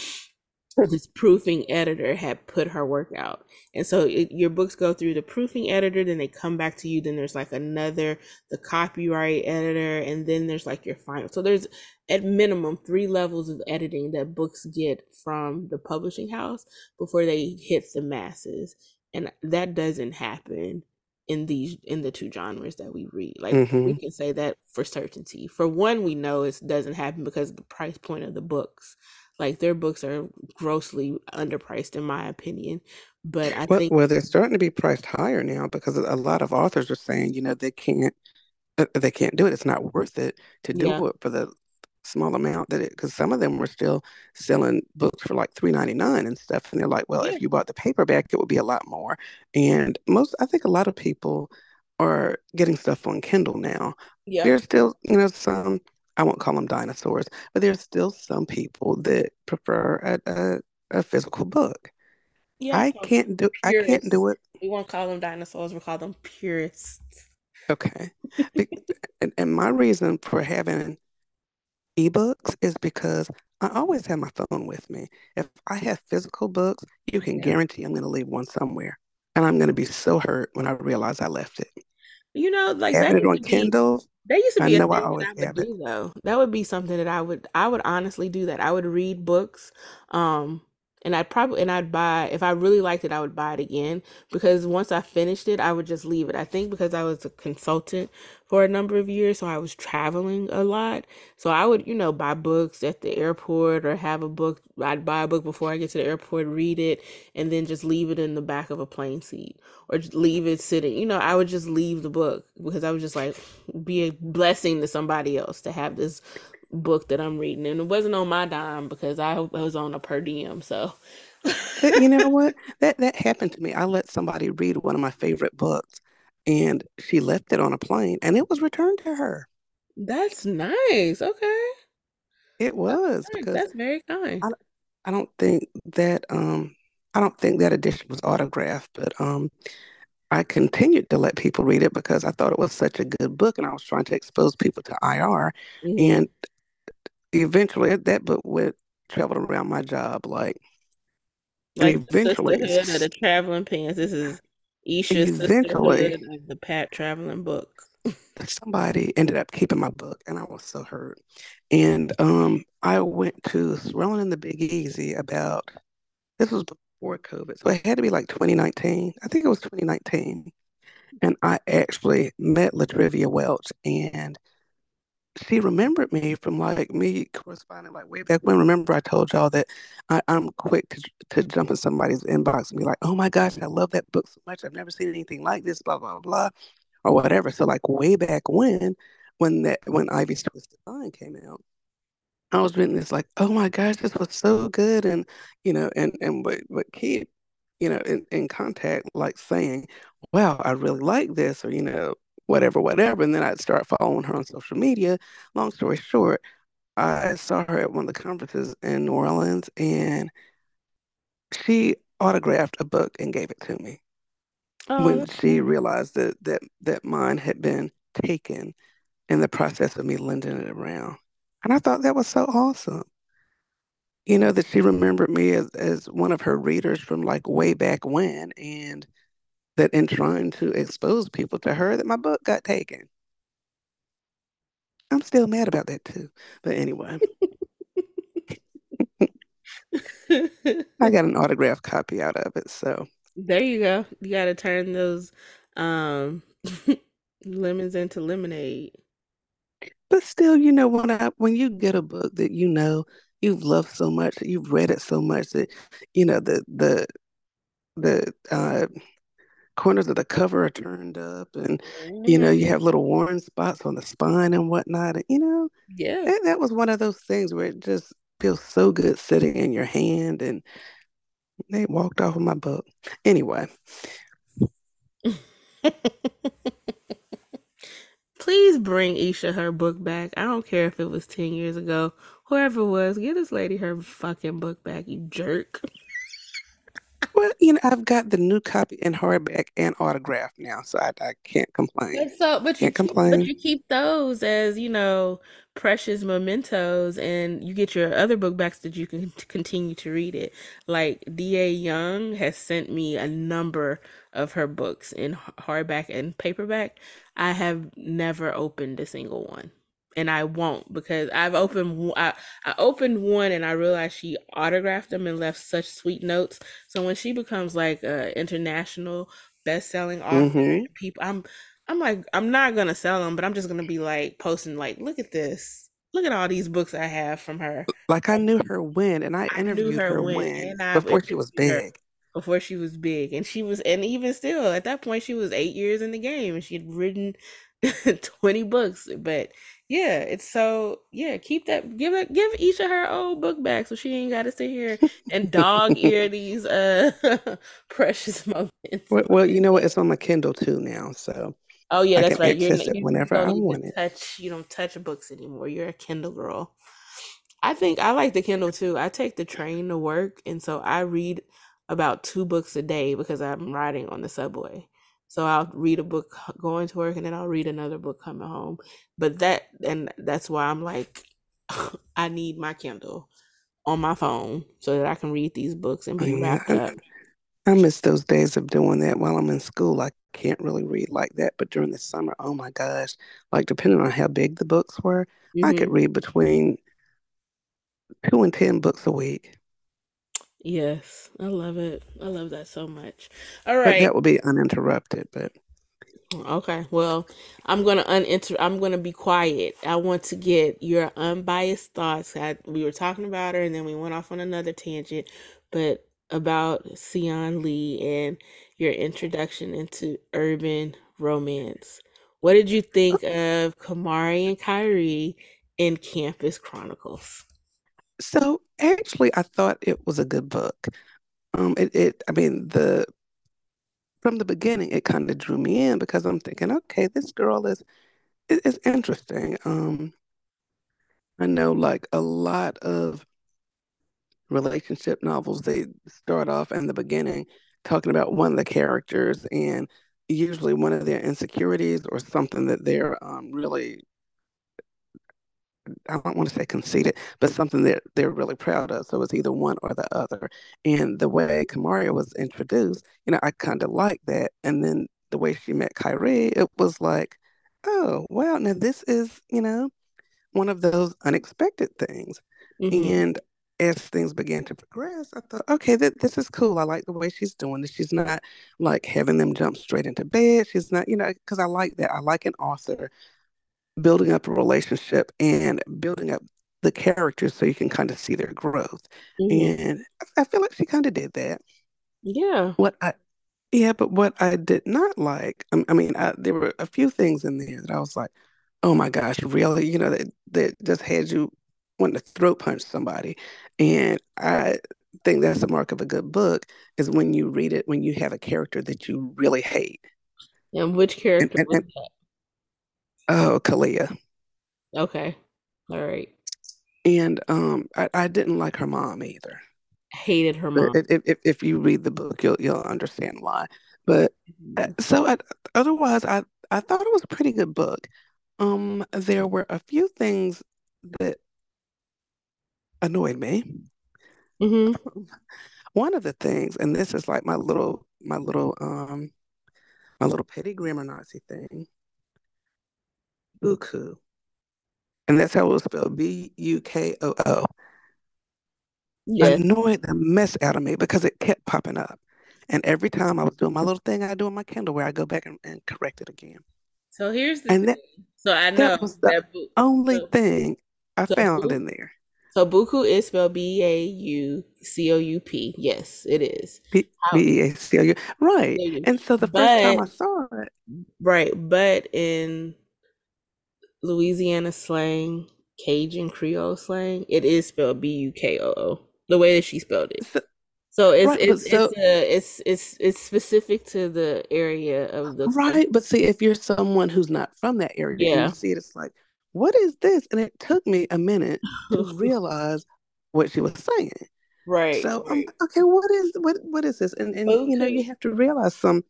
this proofing editor had put her work out. And so it, your books go through the proofing editor, then they come back to you. Then there's like another, the copyright editor, and then there's like your final. So there's at minimum three levels of editing that books get from the publishing house before they hit the masses. And that doesn't happen in these in the two genres that we read. Like we hmm can say that for certainty. For one, we know it doesn't happen because of the price point of the books like their books are grossly underpriced in my opinion. But I Well, think well, they're starting to be priced higher now because a lot of authors are saying, you know, they can't uh, they can't do it. It's not worth it to do yeah, it for the small amount that it because some of them were still selling books for like three ninety nine and stuff. And they're like, well, yeah, if you bought the paperback, it would be a lot more. And most, I think a lot of people are getting stuff on Kindle now. yeah, There's still, you know, some. I won't call them dinosaurs, but there's still some people that prefer a, a, a physical book. Yeah, I can't do I can't do it. We won't call them dinosaurs, we'll call them purists. Okay. and, and my reason for having ebooks is because I always have my phone with me. If I have physical books, you can yeah. guarantee I'm going to leave one somewhere. And I'm going to be so hurt when I realize I left it. You know, like having it on Kindle. That used to be I thing I, that I would do it. though. That would be something that I would I would honestly do that. I would read books um and I'd probably and I'd buy if I really liked it, I would buy it again because once I finished it, I would just leave it. I think because I was a consultant for a number of years, so I was traveling a lot. So I would, you know, buy books at the airport or have a book. I'd buy a book before I get to the airport, read it, and then just leave it in the back of a plane seat or just leave it sitting. You know, I would just leave the book because I was just like be a blessing to somebody else to have this book that I'm reading, and it wasn't on my dime because I was on a per diem. So, you know what? That that happened to me. I let somebody read one of my favorite books, and she left it on a plane, and it was returned to her. That's nice. Okay. It was that's, that's very kind. I, I don't think that um I don't think that edition was autographed, but um I continued to let people read it because I thought it was such a good book and I was trying to expose people to IR. Mm-hmm. And eventually that book went traveled around my job like like eventually the, the traveling pants. This is Esha's eventually of the Pat traveling book. Somebody ended up keeping my book and I was so hurt. And um I went to rolling in the Big Easy about this was before COVID so it had to be like 2019 I think it was 2019 and I actually met Latrivia Welch and she remembered me from like me corresponding like way back when. Remember, I told y'all that I, am quick to, to jump in somebody's inbox and be like, "Oh my gosh, I love that book so much. I've never seen anything like this." Blah blah blah, or whatever. So like way back when, when that when Ivy's Twisted Mind came out, I was reading this like, "Oh my gosh, this was so good," and you know, and and but but keep you know in, in contact like saying, "Wow, I really like this," or you know whatever, whatever. And then I'd start following her on social media. Long story short, I saw her at one of the conferences in New Orleans and she autographed a book and gave it to me. Oh, when she realized that, that that mine had been taken in the process of me lending it around. And I thought that was so awesome. You know, that she remembered me as, as one of her readers from like way back when. And that in trying to expose people to her that my book got taken. I'm still mad about that too. But anyway. I got an autograph copy out of it, so there you go. You got to turn those um lemons into lemonade. But still, you know, when I when you get a book that you know you've loved so much, you've read it so much that you know the the the uh corners of the cover are turned up and mm-hmm. you know you have little worn spots on the spine and whatnot and you know yeah. that, that was one of those things where it just feels so good sitting in your hand and they walked off of my book. Anyway. Please bring Esha her book back. I don't care if it was 10 years ago. Whoever it was get this lady her fucking book back you jerk well, you know, I've got the new copy in hardback and autograph now, so I, I can't complain. But so, but you can't keep, complain. But you keep those as you know precious mementos, and you get your other book backs that you can continue to read it. Like D.A. Young has sent me a number of her books in hardback and paperback. I have never opened a single one and I won't because I've opened I, I opened one and I realized she autographed them and left such sweet notes. So when she becomes like a international best-selling author, mm-hmm. people I'm I'm like I'm not gonna sell them, but I'm just gonna be like posting like, look at this, look at all these books I have from her. Like I knew her when, and I, I interviewed her, her when, before she was big. Her before she was big, and she was, and even still at that point, she was eight years in the game, and she had written 20 books but yeah it's so yeah keep that give it give Esha her old book back so she ain't got to sit here and dog ear these uh precious moments well, well, you know what it's on my kindle too now so Oh yeah, I that's right. You're you whenever I want it. touch you don't touch books anymore. You're a Kindle girl. I think I like the Kindle too. I take the train to work, and so I read about two books a day because I'm riding on the subway. So I'll read a book going to work, and then I'll read another book coming home. But that and that's why I'm like, I need my Kindle on my phone so that I can read these books and Oh, be yeah, wrapped up. I miss those days of doing that while I'm in school. I can't really read like that, but during the summer, oh my gosh, like depending on how big the books were, I could hmm read between two and ten books a week. Yes, I love it. I love that so much. All right, But that will be uninterrupted. But Okay, well, I'm gonna uninter. I'm gonna be quiet. I want to get your unbiased thoughts. I, we were talking about her, and then we went off on another tangent, but about Sion Lee and your introduction into urban romance. What did you think of Kamari and Kyrie in Campus Chronicles? So actually, I thought it was a good book. Um, it, it I mean, the from the beginning, it kind of drew me in because I'm thinking, okay, this girl is is interesting. Um, I know like a lot of relationship novels, they start off in the beginning talking about one of the characters and usually one of their insecurities or something that they're um, really, I don't want to say conceited, but something that they're really proud of. So it's either one or the other. And the way Kamaria was introduced, you know, I kind of liked that. And then the way she met Kyrie, it was like, oh, wow, now this is, you know, one of those unexpected things. Mm-hmm. And as things began to progress, I thought, okay, th- this is cool. I like the way she's doing this. She's not like having them jump straight into bed. She's not, you know, because I like that. I like an author building up a relationship and building up the characters so you can kind of see their growth. Mm-hmm. And I I feel like she kind of did that. Yeah. What I yeah, but what I did not like, I, I mean, I, there were a few things in there that I was like, oh my gosh, really? You know, that that just had you wanting to throat punch somebody. And I think that's the mark of a good book is when you read it, when you have a character that you really hate. And which character and, was and oh, Kalia. Okay. All right. And um, I, I didn't like her mom either. Hated her mom. if, if, if you read the book, you'll you'll understand why. But uh, Mhm. so I, otherwise, I I thought it was a pretty good book. Um, there were a few things that annoyed me. Mm-hmm. One of the things, and this is like my little my little um my little petty grammar Nazi thing, buku, and that's how it was spelled, B U K O O, Yes. annoyed the mess out of me because it kept popping up. And every time I was doing my little thing I do in my Kindle where I go back and, and correct it again. So here's the And that. So I know that was the that bu- only so thing I so found bu- in there. so buku is spelled B A U C O U P. Yes, it is. B E A C L U. Right. And so the first time I saw it, right, but in Louisiana slang, Cajun Creole slang, it is spelled B U K O O. The way that she spelled it. so, So it's right, it's it's a it's it's it's specific to the area of the right, but see if you're someone who's not from that area and you yeah. see it, it's like, what is this? And it took me a minute to realize what she was saying. Right, So I'm right. okay, what is what what is this? And and you know, you have to realize some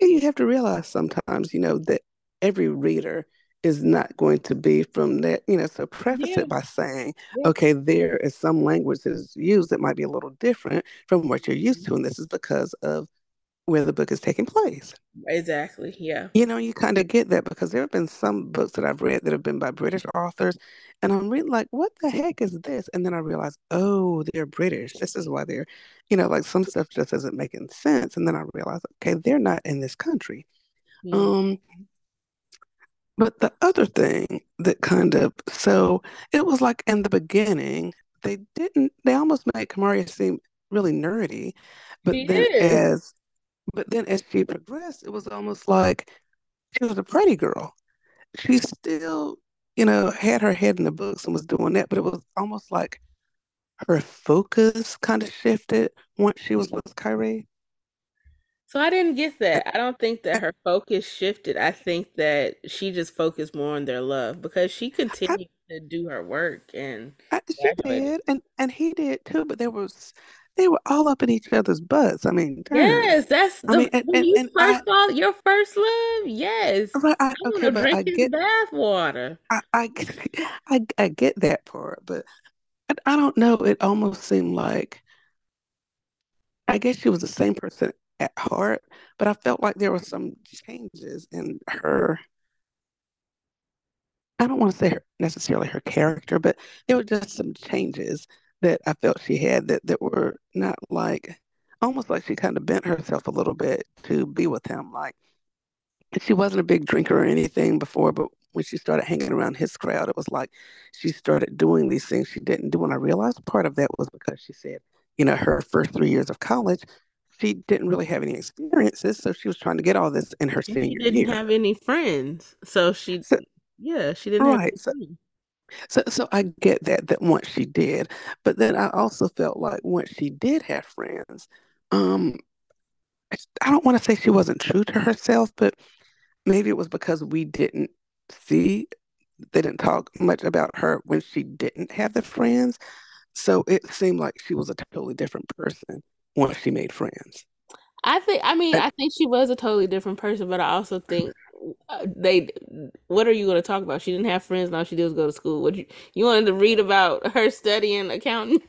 you have to realize sometimes, you know, that every reader is not going to be from that, you know, so preface Yeah, it by saying, yeah. okay, there is some language that is used that might be a little different from what you're used to. And this is because of where the book is taking place. Exactly. Yeah. You know, you kind of get that because there have been some books that I've read that have been by British authors, and I'm reading like, what the heck is this? And then I realize, oh, they're British. This is why they're, you know, like some stuff just isn't making sense. And then I realize, okay, they're not in this country. Um, but the other thing that kind of, so it was like in the beginning, they didn't, they almost made Kamaria seem really nerdy, She but then is. as, but then as she progressed, it was almost like she was a pretty girl she still, you know, had her head in the books and was doing that, but it was almost like her focus kind of shifted once she was with Kyrie. So I didn't get that. I don't think that her focus shifted. I think that she just focused more on their love because she I, continued to do her work and I, she graduated. did, and and he did too. But there was, they were all up in each other's butts. I mean, darn. Yes, that's I mean, and when and, you and first I, saw your first love. Yes, right, I, I want okay, to but drink I his get, bath water. I, I, I, I get that part, but I, I don't know. It almost seemed like I guess she was the same person at heart, but I felt like there were some changes in her. I don't want to say her, necessarily her character, but there were just some changes that I felt she had that, that were not like almost like she kind of bent herself a little bit to be with him. Like she wasn't a big drinker or anything before, but when she started hanging around his crowd, it was like she started doing these things she didn't do. And I realized part of that was because she said, you know, her first three years of college, she didn't really have any experiences. So she was trying to get all this in her And she didn't year. have any friends, so she, So, yeah, she didn't have right. any So, friends. so, so I get that, that once she did, but then I also felt like once she did have friends, um, I don't want to say she wasn't true to herself, but maybe it was because we didn't see they didn't talk much about her when she didn't have the friends. So it seemed like she was a totally different person once she made friends. I think, I mean, I think she was a totally different person, but I also think uh, they, what are you going to talk about? She didn't have friends, all she did was go to school. What you, you wanted to read about her studying accounting?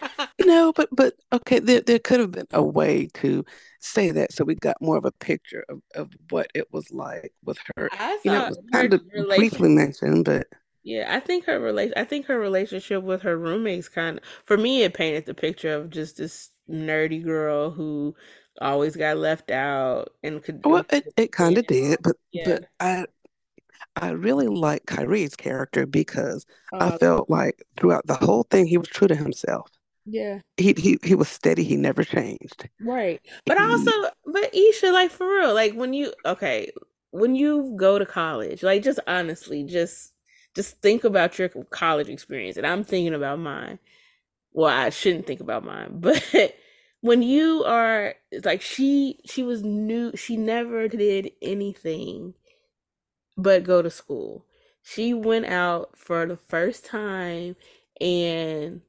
no, but but okay, there there could have been a way to say that so we got more of a picture of, of what it was like with her. I You know, it was kind of briefly mentioned, but yeah, I think her relation, I think her relationship with her roommates kind of, for me, it painted the picture of just this nerdy girl who always got left out and could, well, it, it kind of did. But Yeah. but I I really like Kyrie's character because I Uh, felt like throughout the whole thing he was true to himself. yeah. He he he was steady. He never changed. Right. But also, but Esha, like for real, like when you okay, when you go to college, like just honestly, just just think about your college experience. And I'm thinking about mine. Well, I shouldn't think about mine, but when you are like she she was new, she never did anything but go to school. She went out for the first time and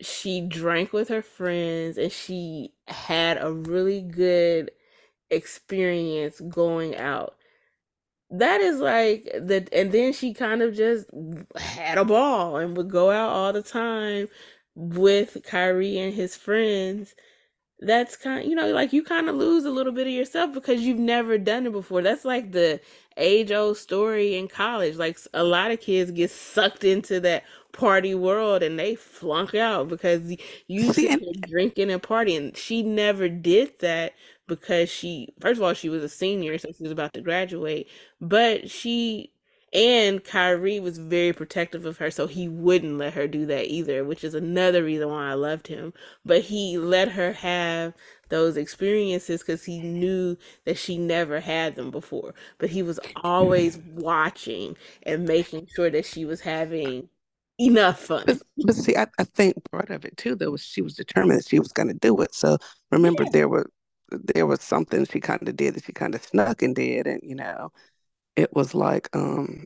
she drank with her friends and she had a really good experience going out. That is like the and then she kind of just had a ball and would go out all the time with Kyrie and his friends that's kind you know like you kind of lose a little bit of yourself because you've never done it before. That's like the age old story in college. Like a lot of kids get sucked into that party world and they flunk out because you see, sit and here drinking and partying. She never did that because she first of all she was a senior so she was about to graduate but she and Kyrie was very protective of her so he wouldn't let her do that either which is another reason why I loved him but he let her have those experiences because he knew that she never had them before. But he was always watching and making sure that she was having enough fun. but but see, I, I think part of it too, though, was she was determined that she was going to do it. So remember, Yeah. there were there was something she kind of did that she kind of snuck and did, and you know, it was like, um,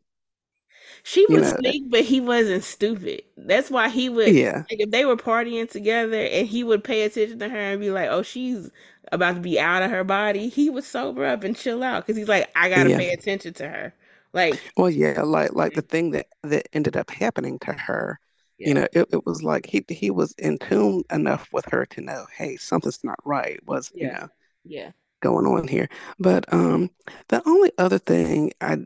She you would know, sneak, but he wasn't stupid. That's why he would, yeah, like, if they were partying together and he would pay attention to her and be like, oh, she's about to be out of her body, he would sober up and chill out because he's like, I got to yeah. pay attention to her. Like, Well, yeah, like like the thing that that ended up happening to her, you know, it, it was like he he was in tune enough with her to know, hey, something's not right. Was you yeah, know yeah. Going on here? But um, the only other thing I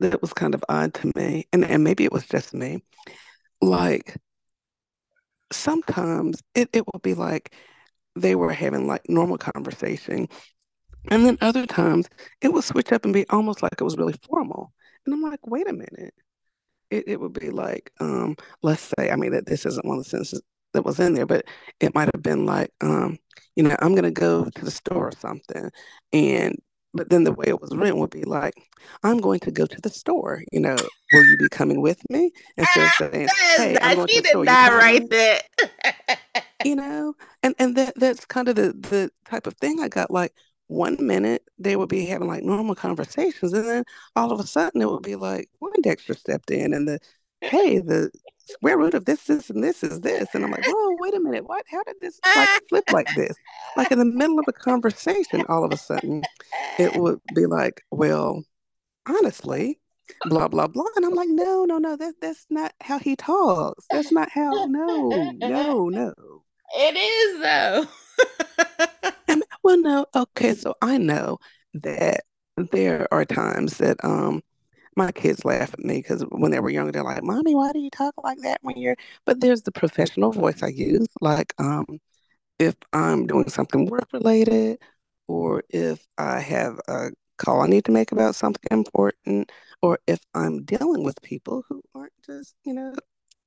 that was kind of odd to me, and and maybe it was just me, like sometimes it it would be like they were having like normal conversation, and then other times it would switch up and be almost like it was really formal, and I'm like, wait a minute. it, it would be like, um, let's say, I mean, that this isn't one of the sentences that was in there, but it might have been like, um, you know, I'm gonna go to the store or something, and but then the way it was written would be like, I'm going to go to the store. You know, will you be coming with me? Instead of saying, Hey, I'm going she to the store. You not write coming? that. You know, and and that that's kind of the the type of thing I got. Like one minute they would be having like normal conversations, and then all of a sudden it would be like Poindexter stepped in, and the hey, the square root of this, this, and this is this, and I'm like, whoa, wait a minute, what? How did this like flip like this? Like in the middle of a conversation, all of a sudden it would be like, well, honestly, blah blah blah, and I'm like, no, no, no, that that's not how he talks. That's not how. No, no, no. It is though. And well, no, okay, so I know that there are times that um my kids laugh at me because when they were younger, they're like, "Mommy, why do you talk like that when you're?" But there's the professional voice I use, like um if I'm doing something work related, or if I have a call I need to make about something important, or if I'm dealing with people who aren't just you know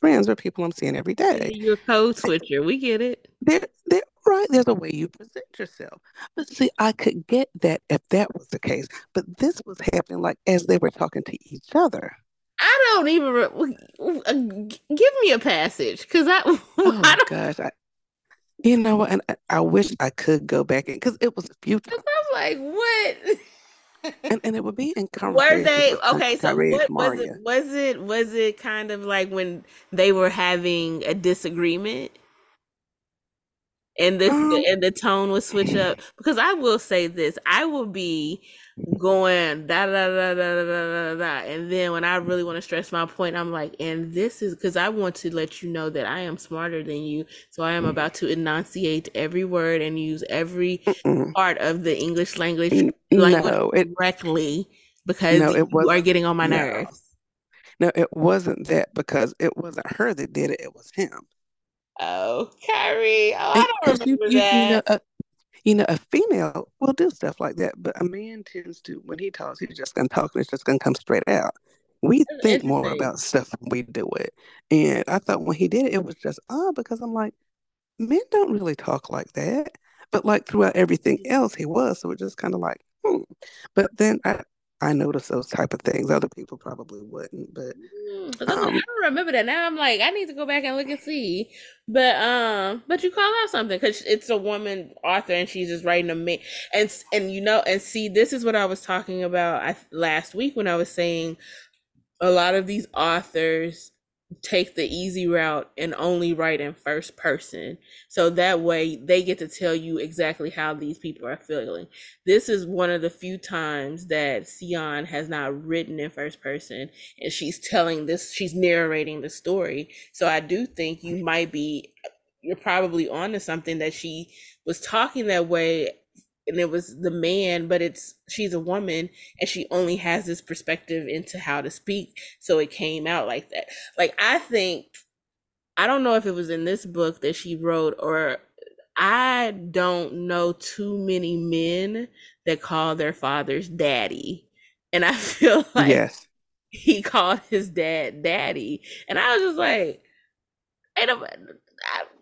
friends or people I'm seeing every day. You're a code switcher. We get it. There, there, right. There's a way you present yourself. But see, I could get that if that was the case. But this was happening like as they were talking to each other. I don't even re- uh, give me a passage because I, Oh I gosh, I, you know what? And I, I wish I could go back in because it was a few times, I was like, what? and and it would be in Were they okay? So what was it? Was it was it kind of like when they were having a disagreement and the um, and the tone would switch up because I will say this I will be going da da da da da da da and then when I really want to stress my point I'm like and this is because I want to let you know that I am smarter than you so I am mm. about to enunciate every word and use every part of the English language, language no, it, correctly because no, it was, you are getting on my no. nerves. No, it wasn't that because it wasn't her that did it; it was him. Oh, Kyrie. Oh, I don't because you, remember you, know, that. a, you know, a female will do stuff like that, but a man tends to, when he talks, he's just gonna talk and it's just gonna come straight out. We That's think more about stuff when we do it. And I thought when he did it, it was just odd because I'm like, men don't really talk like that. But like throughout everything else, he was. So it just kind of like, hmm. But then I, I noticed those type of things. Other people probably wouldn't. But Mm, I'm I um, don't remember that. Now I'm like, I need to go back and look and see. But um, but you call out something because it's a woman author and she's just writing a man. And and you know and see, this is what I was talking about I, last week when I was saying a lot of these authors take the easy route and only write in first person. So that way they get to tell you exactly how these people are feeling. This is one of the few times that Sion has not written in first person and she's telling this, she's narrating the story. So I do think you might be, you're probably onto something that she was talking that way and it was the man, but it's she's a woman and she only has this perspective into how to speak. So it came out like that. Like I think I don't know if it was in this book that she wrote or I don't know too many men that call their fathers daddy. And I feel like yes. he called his dad daddy. And I was just like, I-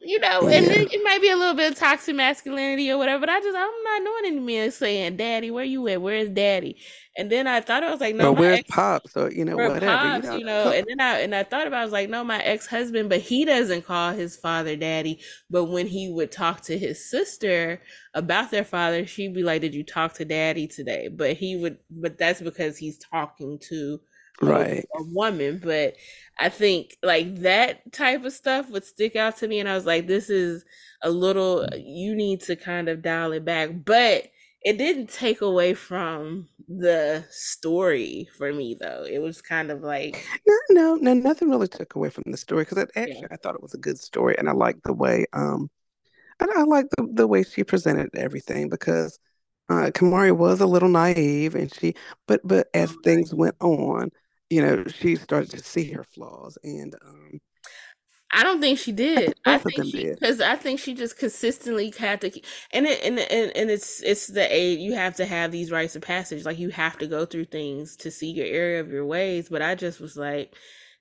you know, and Yeah. it, it might be a little bit of toxic masculinity or whatever, but I just, I'm not knowing any men saying, Daddy, where you at? Where's daddy? And then I thought, I was like, no, my where's ex, Pops? Or, you know, whatever. You pops, know, you know, and then I, and I thought about, I was like, no, my ex husband, but he doesn't call his father daddy. But when he would talk to his sister about their father, she'd be like, did you talk to daddy today? But he would, but that's because he's talking to right. a woman. But I think like that type of stuff would stick out to me. And I was like, this is a little, you need to kind of dial it back. But it didn't take away from the story for me, though. It was kind of like, No, no, no, nothing really took away from the story because yeah. actually I thought it was a good story and I liked the way um I, I liked the, the way she presented everything because uh Kamari was a little naive and she but but as things went on, you know, she started to see her flaws and um I don't think she did. I think she did. because I think she just consistently had to and it and, and and it's it's the age you have to have these rites of passage. Like you have to go through things to see your area of your ways. But I just was like,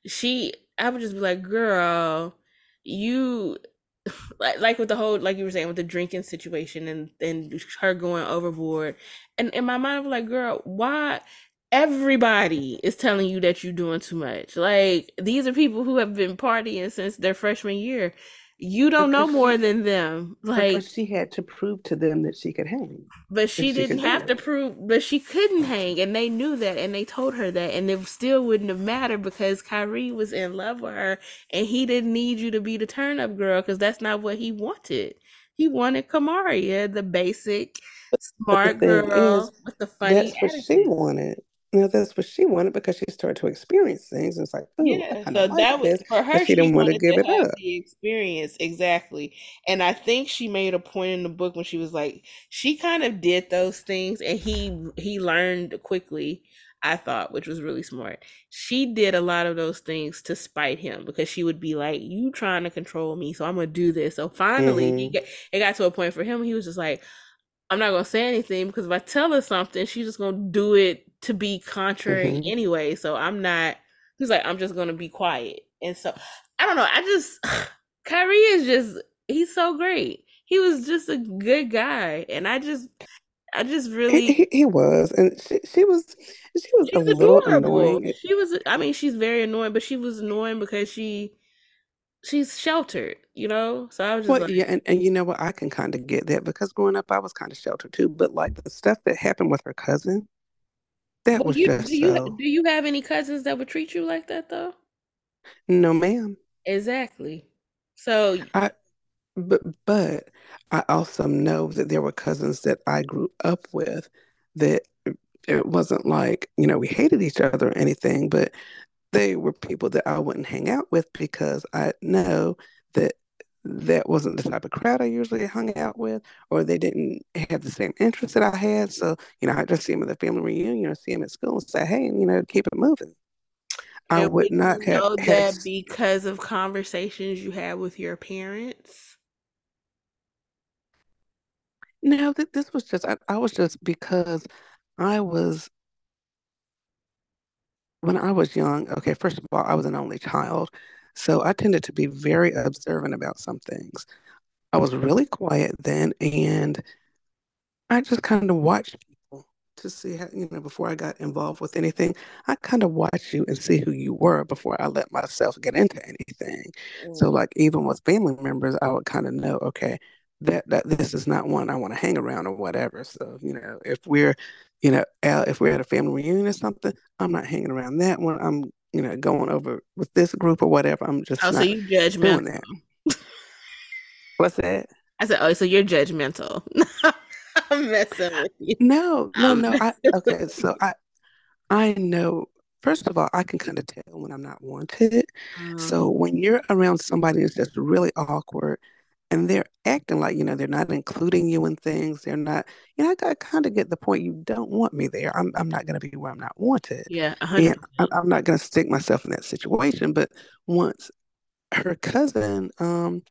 she I would just be like, girl, you like like with the whole like you were saying with the drinking situation and and her going overboard and in my mind i'm like girl why everybody is telling you that you're doing too much. Like these are people who have been partying since their freshman year. You don't know more she than them. Like because she had to prove to them that she could hang, but she didn't have to prove but she couldn't hang and they knew that and they told her that and it still wouldn't have mattered because Kyrie was in love with her and he didn't need you to be the turn up girl because that's not what he wanted. He wanted Kamaria, the basic But the smart is, girl with the funny that's what she wanted. You know, that's what she wanted because she started to experience things. It's like, Yeah, so like that was this, for her. she She didn't want to give it up. the experience exactly, and I think she made a point in the book when she was like, she kind of did those things, and he he learned quickly. I thought, which was really smart. She did a lot of those things to spite him because she would be like, "You trying to control me, so I'm gonna do this." So finally, he hmm get it got to a point for him. He was just like, I'm not gonna say anything because if I tell her something, she's just gonna do it to be contrary hmm anyway. So I'm not. He's like, I'm just gonna be quiet. And so I don't know. I just Kyrie is just he's so great. He was just a good guy, and I just I just really he, he was, and she, she was, she was a little adorable. annoying. She was. I mean, she's very annoying, but she was annoying because she she's sheltered, you know. So I was just Well, like, yeah, and, and you know what? I can kind of get that because growing up, I was kind of sheltered too. But like the stuff that happened with her cousin, that but was you do you so, do you have any cousins that would treat you like that though? no, ma'am. Exactly. So I, but, but I also know that there were cousins that I grew up with that it wasn't like, you know, we hated each other or anything, but they were people that I wouldn't hang out with because I know that that wasn't the type of crowd I usually hung out with, or they didn't have the same interests that I had. So, you know, I just see them at the family reunion or see them at school and say, hey, you know, keep it moving. I And would not have know had, because of conversations you had with your parents? no, th- this was just, I, I was just because I was, when I was young, okay, first of all, I was an only child. So I tended to be very observant about some things. I was really quiet then, and I just kind of watched people to see how, you know, before I got involved with anything, I kind of watched you and see who you were before I let myself get into anything. So Mm. like even with family members, I would kind of know, okay, that that this is not one I want to hang around or whatever. So, you know, if we're, you know, if we're at a family reunion or something, I'm not hanging around that one. I'm, you know, going over with this group or whatever. I'm just Oh, so you doing judgmental. that. What's that? I said, oh, so you're judgmental. I'm messing with you. No, no, no. I okay, so I I know, first of all, I can kind of tell when I'm not wanted. Um, So when you're around somebody that's just really awkward and they're acting like, you know, they're not including you in things, they're not, you know, I, I kind of get the point you don't want me there. I'm, I'm not going to be where I'm not wanted. yeah, a hundred And I'm. I'm not going to stick myself in that situation. But once her cousin, um,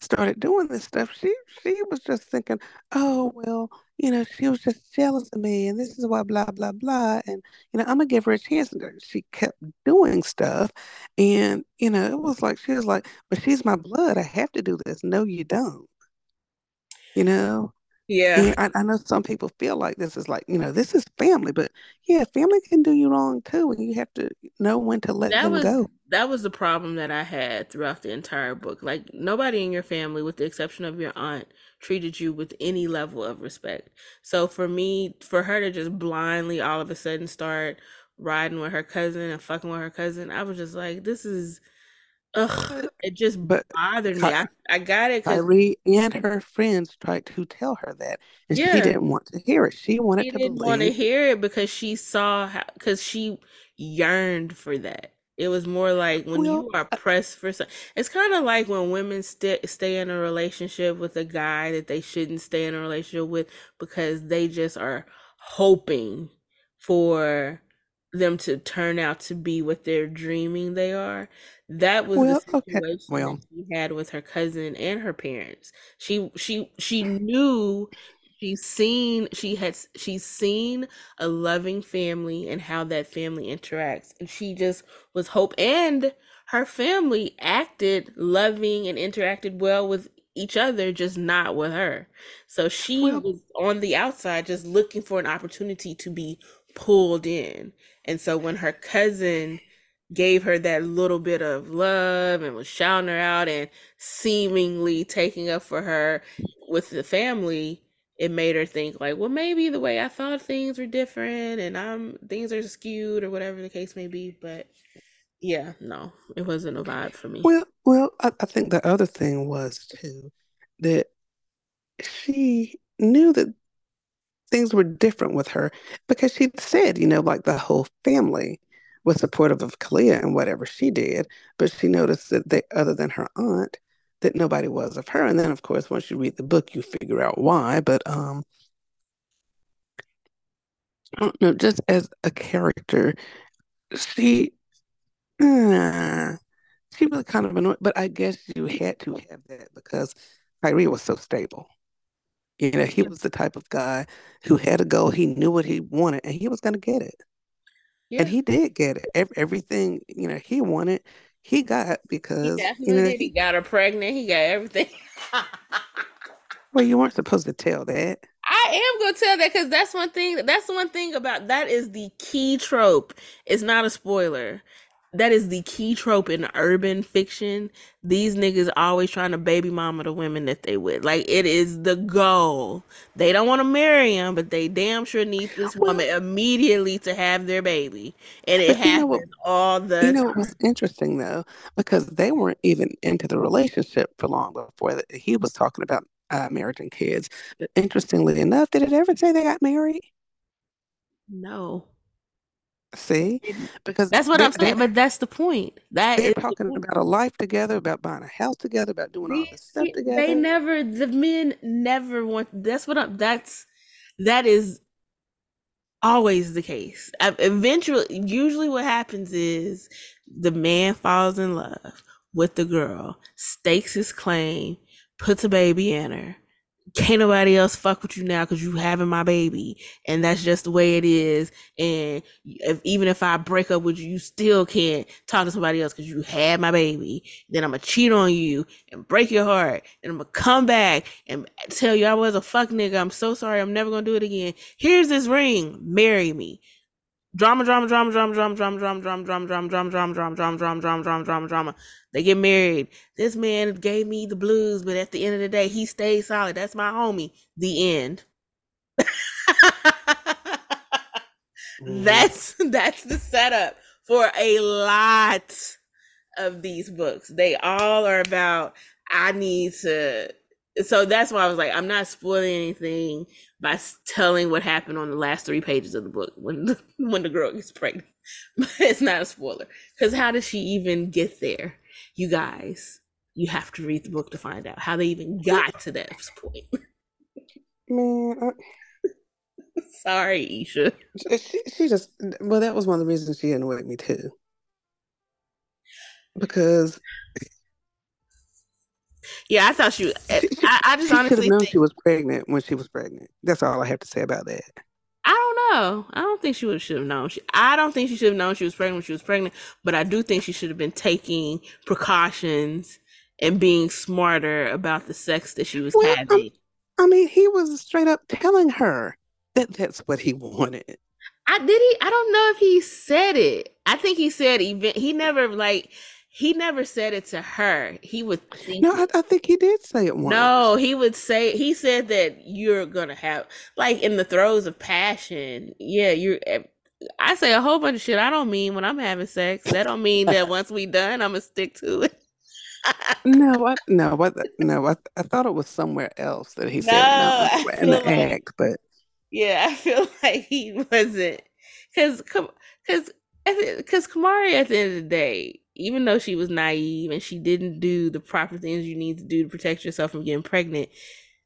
started doing this stuff, she she was just thinking, oh well, you know, she was just jealous of me, and this is why blah blah blah, and you know, I'm gonna give her a chance. And she kept doing stuff, and you know, it was like she was like, but she's my blood. I have to do this. No, you don't. You know. Yeah, I, I know some people feel like this is like, you know, this is family, but yeah, family can do you wrong too, and you have to know when to let that them was go. that was the problem that I had throughout the entire book. Like nobody in your family, with the exception of your aunt, treated you with any level of respect. So for me, for her to just blindly all of a sudden start riding with her cousin and fucking with her cousin, I was just like, this is ugh. It just but bothered me. I I got it Kyrie and her friends tried to tell her that, and she didn't want to hear it. She wanted She to didn't want to hear it because she saw how, because she yearned for that. It was more like when well, you are pressed for some, it's kind of like when women stay stay in a relationship with a guy that they shouldn't stay in a relationship with because they just are hoping for them to turn out to be what they're dreaming they are. That was the well, okay, situation that well, she had with her cousin and her parents. She she she knew She's seen she has she's seen a loving family and how that family interacts. And she just was hope and her family acted loving and interacted well with each other, just not with her. So she Well, was on the outside just looking for an opportunity to be pulled in. And so when her cousin gave her that little bit of love and was shouting her out and seemingly taking up for her with the family, it made her think like, well, maybe the way I thought things were different and I'm things are skewed or whatever the case may be. But yeah, no, it wasn't a vibe for me. well, well, I, I think the other thing was too that she knew that things were different with her because she said, you know, like the whole family was supportive of Kalia and whatever she did, but she noticed that they, other than her aunt, that nobody was of her. And then, of course, once you read the book, you figure out why. But um, I don't know, just as a character, she uh, she was kind of annoying. But I guess you had to have that because Kyrie was so stable. You know, he mm-hmm. was the type of guy who had a goal. He knew what he wanted, and he was going to get it. Yeah, And he did get it. Ev- everything, you know, he wanted, he got he because, you know. He he, got her pregnant. He got everything. well, you weren't supposed to tell that. I am gonna tell that because that's one thing. That's one thing about that is the key trope. It's not a spoiler. That is the key trope in urban fiction. These niggas always trying to baby mama the women that they with. Like it is the goal. They don't want to marry him, but they damn sure need this woman Well, immediately to have their baby, and it but you know what, happens all the. you know time. was interesting though, because they weren't even into the relationship for long before that he was talking about uh, marriage and kids. But interestingly enough, did it ever say they got married? No, See, because that's what they I'm they saying. But that's the point. That they're is the talking point. about a life together, about buying a house together, about doing all this stuff together. they never the men never want that's what I'm that's that is always the case. Eventually usually what happens is the man falls in love with the girl, stakes his claim, puts a baby in her. Can't nobody else fuck with you now because you having my baby, and that's just the way it is. And if, even if I break up with you, you still can't talk to somebody else because you had my baby. Then I'm gonna cheat on you and break your heart, and I'm gonna come back and tell you I was a fuck nigga. I'm so sorry. I'm never gonna do it again. Here's this ring. Marry me. Drama, drama, drama, drama, drama, drama, drama, drama, drama, drama, drama, drama, drama, drama, drama, drama, drama, drama, drama. They get married. This man gave me the blues, but at the end of the day, he stayed solid. That's my homie. The end. Mhm. that's that's the setup for a lot of these books. They all are about I need to so that's why I was like I'm not spoiling anything by telling what happened on the last 3 pages of the book when the, when the girl gets pregnant. But it's not a spoiler cuz how does she even get there? You guys, you have to read the book to find out how they even got to that point. Man, I, Sorry, Esha. she, she just, well, that was one of the reasons she annoyed me too. Because Yeah, I thought she. she, I, I just she should have honestly known think. she was pregnant when she was pregnant. That's all I have to say about that. I don't know. I don't think she would should have known. She, I don't think she should have known she was pregnant when she was pregnant. But I do think she should have been taking precautions and being smarter about the sex that she was Well, um, having. I mean, he was straight up telling her that that's what he wanted. I did he. I don't know if he said it. I think he said event. He never like. He never said it to her. He would think. No, I, I think he did say it once. No, he would say he said that you're gonna have like in the throes of passion. Yeah, you're. eh, I say a whole bunch of shit I don't mean when I'm having sex. That don't mean that once we done, I'm gonna stick to it. No, I, no, I, no, I, I thought it was somewhere else that he said No, in the, like act, but yeah, I feel like he wasn't because because because Kamari at the end of the day, even though she was naive and she didn't do the proper things you need to do to protect yourself from getting pregnant,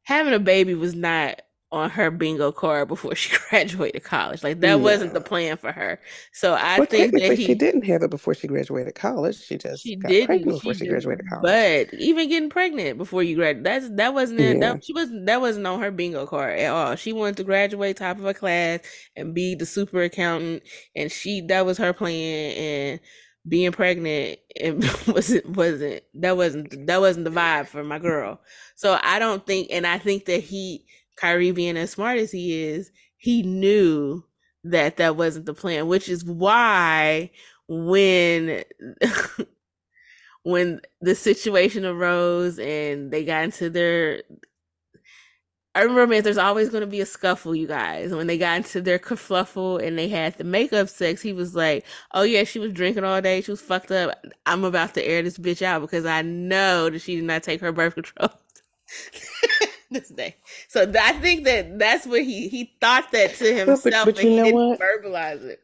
having a baby was not on her bingo card before she graduated college. Like that wasn't the plan for her. So I Well, think that technically, she didn't have it before she graduated college. She just she didn't pregnant she before she did graduated college. but even getting pregnant before you grad that's that wasn't Yeah. that she wasn't that wasn't on her bingo card at all she wanted to graduate top of her class and be the super accountant and she that was her plan and being pregnant it wasn't wasn't that wasn't that wasn't the vibe for my girl. So I don't think and I think that he Kyrie being as smart as he is, he knew that that wasn't the plan, which is why when when the situation arose and they got into their I remember there's always going to be a scuffle, you guys. When they got into their kerfluffle and they had the makeup sex, he was like, "Oh yeah, she was drinking all day. She was fucked up. I'm about to air this bitch out because I know that she did not take her birth control this day." So I think that that's what he he thought that to himself, but, but, but you know what? verbalize it.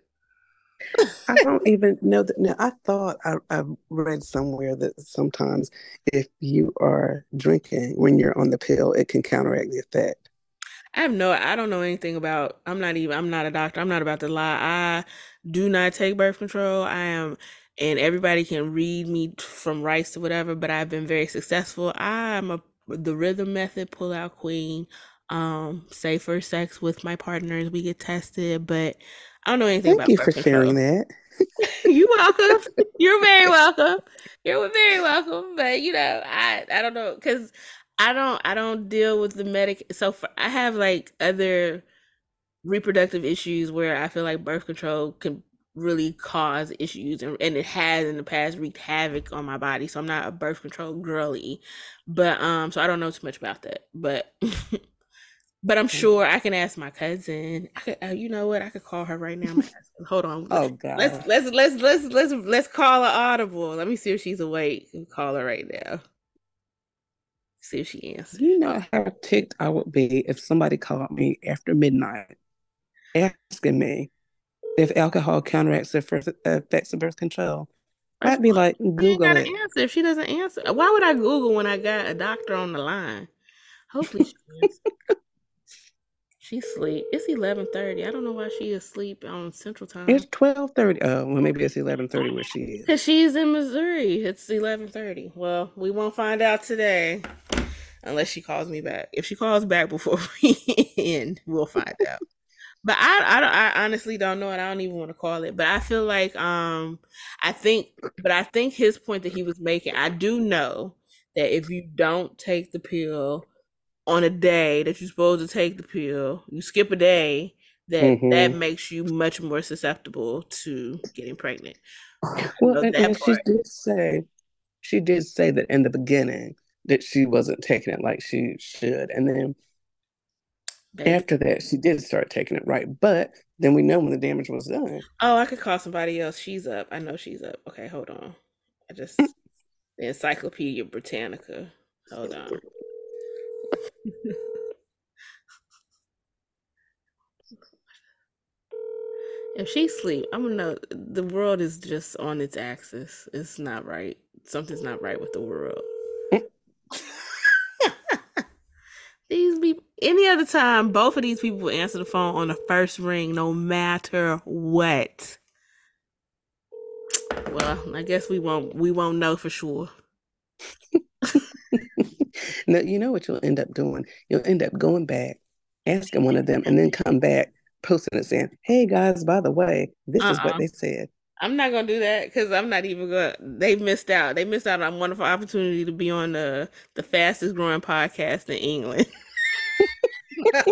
I don't even know that. Now, I thought I, I read somewhere that sometimes if you are drinking when you're on the pill, it can counteract the effect. I have no, I don't know anything about. I'm not even. I'm not a doctor. I'm not about to lie. I do not take birth control. I am, and everybody can read me from rice to whatever. But I've been very successful. I'm a the rhythm method pull out queen. Um, safer sex with my partners. We get tested, but I don't know anything. Thank about you for sharing that. You're welcome. You're very welcome. You're very welcome. But you know, I I don't know because I don't I don't deal with the medic. So for, I have like other reproductive issues where I feel like birth control can really cause issues and, and it has in the past wreaked havoc on my body so i'm not a birth control girly but um so i don't know too much about that but But I'm sure I can ask my cousin. I could, uh, you know what? I could call her right now. Hold on. oh God. Let's let's let's let's let's let's call her audible. Let me see if she's awake. And call her right now. See if she answers. You know how ticked I would be if somebody called me after midnight, asking me if alcohol counteracts the effects of birth control. I'd be like, Google it. Answer if she doesn't answer. Why would I Google when I got a doctor on the line? Hopefully she answers. She's asleep. It's eleven thirty. I don't know why she is asleep on Central Time. It's twelve thirty. Oh, well, maybe it's eleven thirty where she is. Cause she's in Missouri. It's eleven thirty. Well, we won't find out today, unless she calls me back. If she calls back before we end, we'll find out. But I, I, I honestly don't know, and I don't even want to call it. But I feel like, um, I think, but I think his point that he was making, I do know that if you don't take the pill on a day that you're supposed to take the pill, you skip a day, that mm-hmm. that makes you much more susceptible to getting pregnant. Well, and, and she did say she did say that in the beginning that she wasn't taking it like she should, and then Baby. after that she did start taking it right. But then we know when the damage was done. Oh, I could call somebody else. She's up. I know she's up. Okay, hold on. I just the Encyclopedia Britannica. Hold on. If she sleep, I'm gonna know the world is just on its axis. It's not right. Something's not right with the world. these people any other time, both of these people answer the phone on the first ring, no matter what. Well, I guess we won't we won't know for sure. no, you know what you'll end up doing? You'll end up going back, asking one of them, and then come back, posting it saying, Hey guys, by the way, this uh-uh. is what uh-uh. they said. I'm not gonna do that because I'm not even gonna. They missed out. They missed out on a wonderful opportunity to be on the the fastest growing podcast in England.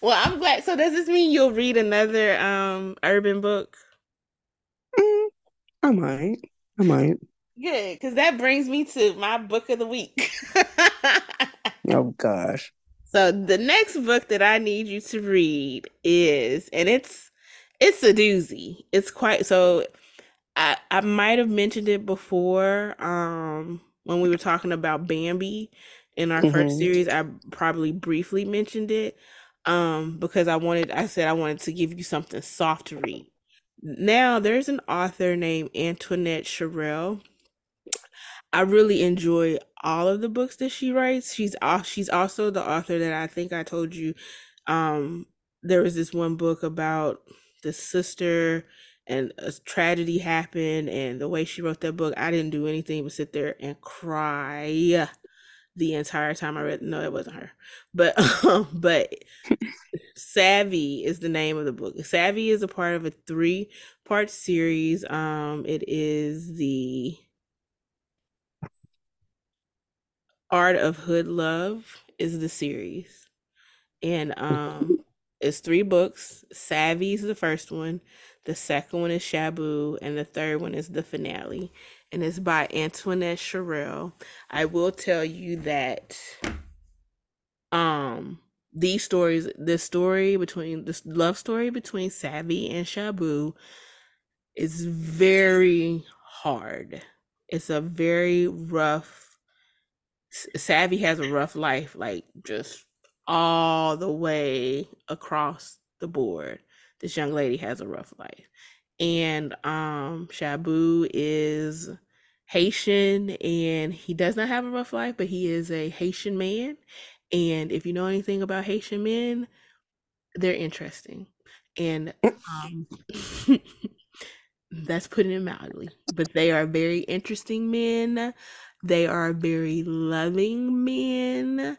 well, I'm glad. So does this mean you'll read another um urban book? Mm, I might. I might. Good, because that brings me to my book of the week. oh gosh. So the next book that I need you to read is, and it's it's a doozy. It's quite so. I I might have mentioned it before, um, when we were talking about Bambi in our mm-hmm. first series. I probably briefly mentioned it, um, because I wanted. I said I wanted to give you something soft to read. Now there's an author named Antoinette Sherrill I really enjoy all of the books that she writes. She's she's also the author that I think I told you. Um, there was this one book about the sister and a tragedy happened, and the way she wrote that book, I didn't do anything but sit there and cry the entire time I read. No, it wasn't her, but um, but Savvy is the name of the book. Savvy is a part of a three part series. Um, it is the Art of Hood Love is the series, and um, it's three books. Savvy is the first one. The second one is Shabu, and the third one is the finale, and it's by Antoinette Sherrill. I will tell you that um these stories, the story between this love story between Savvy and Shabu is very hard. It's a very rough Savvy has a rough life, like just all the way across the board. This young lady has a rough life. And um Shabu is Haitian and he does not have a rough life, but he is a Haitian man. And if you know anything about Haitian men, they're interesting. And um that's putting it mildly. But they are very interesting men. They are very loving men.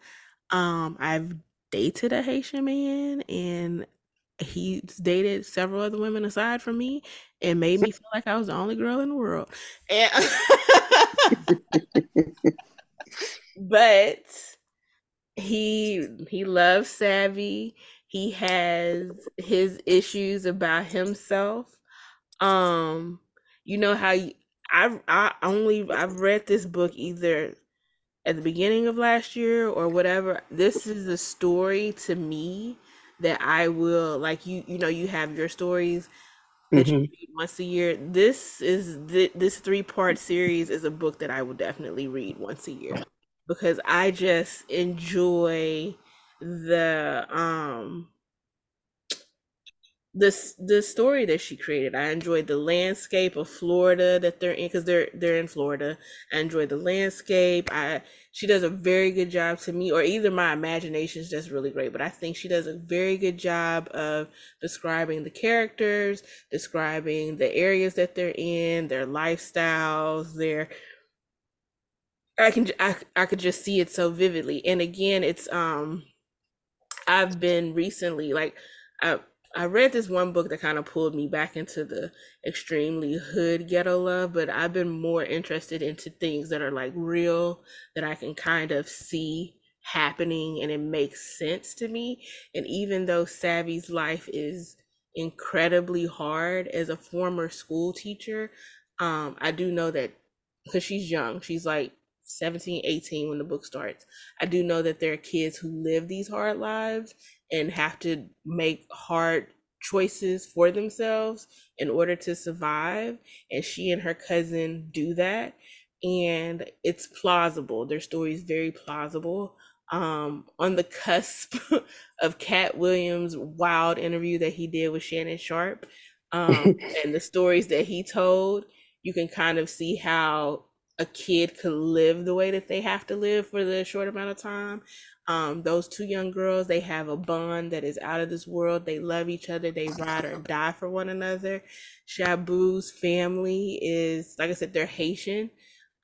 Um, I've dated a Haitian man and he's dated several other women aside from me and made me feel like I was the only girl in the world. And but he he loves savvy. He has his issues about himself. Um, you know how you, I I only I've read this book either at the beginning of last year or whatever. This is a story to me that I will like you you know you have your stories that you hmm read once a year. This is th- this three part series is a book that I will definitely read once a year because I just enjoy the um this the story that she created. I enjoyed the landscape of Florida that they're in because they're they're in Florida. I enjoyed the landscape. I she does a very good job to me, or either my imagination is just really great, but I think she does a very good job of describing the characters, describing the areas that they're in, their lifestyles, their I can I, I could just see it so vividly. And again, it's um I've been recently like I I read this one book that kind of pulled me back into the extremely hood ghetto love, but I've been more interested into things that are like real that I can kind of see happening and it makes sense to me. And even though Savvy's life is incredibly hard as a former school teacher, um, I do know that because she's young, she's like 17, 18 when the book starts. I do know that there are kids who live these hard lives and have to make hard choices for themselves in order to survive. And she and her cousin do that. And it's plausible. Their story is very plausible. Um, on the cusp of Katt Williams' wild interview that he did with Shannon Sharpe um, and the stories that he told, you can kind of see how a kid could live the way that they have to live for the short amount of time. Um, those two young girls, they have a bond that is out of this world. They love each other. They ride or die for one another. Shabu's family is, like I said, they're Haitian.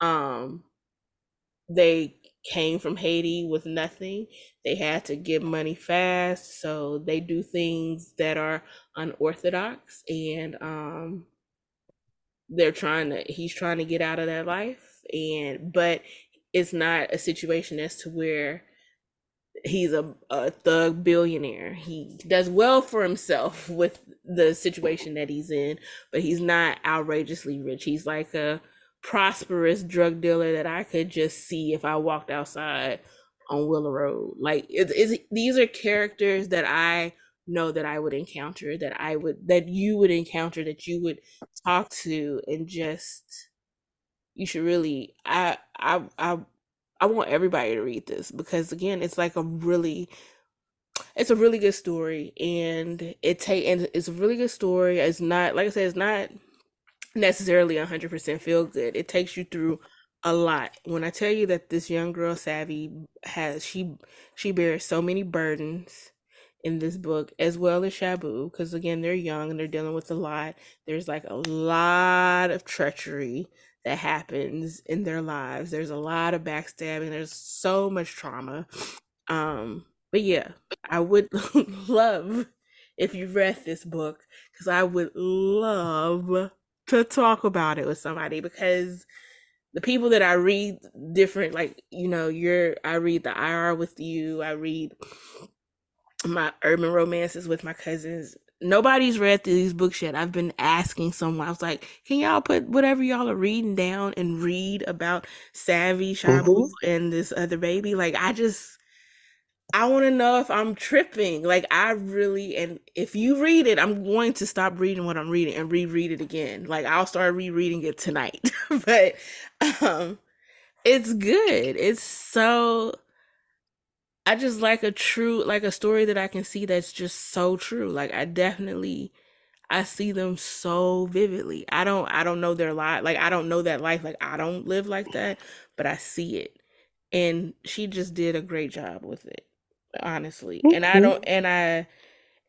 Um, they came from Haiti with nothing. They had to get money fast, so they do things that are unorthodox and um they're trying to he's trying to get out of that life and but it's not a situation as to where he's a, a thug billionaire. He does well for himself with the situation that he's in but he's not outrageously rich. He's like a prosperous drug dealer that i could just see if i walked outside on willow road. Like it's, it's these are characters that i know that i would encounter that i would that you would encounter that you would talk to and just you should really I I I I want everybody to read this because again it's like a really it's a really good story and it take and it's a really good story. It's not like I said it's not necessarily 100% feel good. It takes you through a lot. When I tell you that this young girl Savvy has she she bears so many burdens in this book as well as Shabu because again they're young and they're dealing with a lot. There's like a lot of treachery that happens in their lives. There's a lot of backstabbing. There's so much trauma. Um, but yeah, I would love if you read this book because I would love to talk about it with somebody because the people that I read different, like you know, you're I read the IR with you. I read my urban romances with my cousins. Nobody's read through these books yet. I've been asking someone. I was like, "Can y'all put whatever y'all are reading down and read about Savvy Shabu Mm-hmm. and this other baby?" Like, I just I want to know if I'm tripping. Like, I really and if you read it, I'm going to stop reading what I'm reading and reread it again. Like, I'll start rereading it tonight. but um, it's good. It's so I just like a true like a story that I can see that's just so true. Like I definitely I see them so vividly. I don't I don't know their life. Like I don't know that life. Like I don't live like that, but I see it. And she just did a great job with it, honestly. And I Mm-hmm. don't and I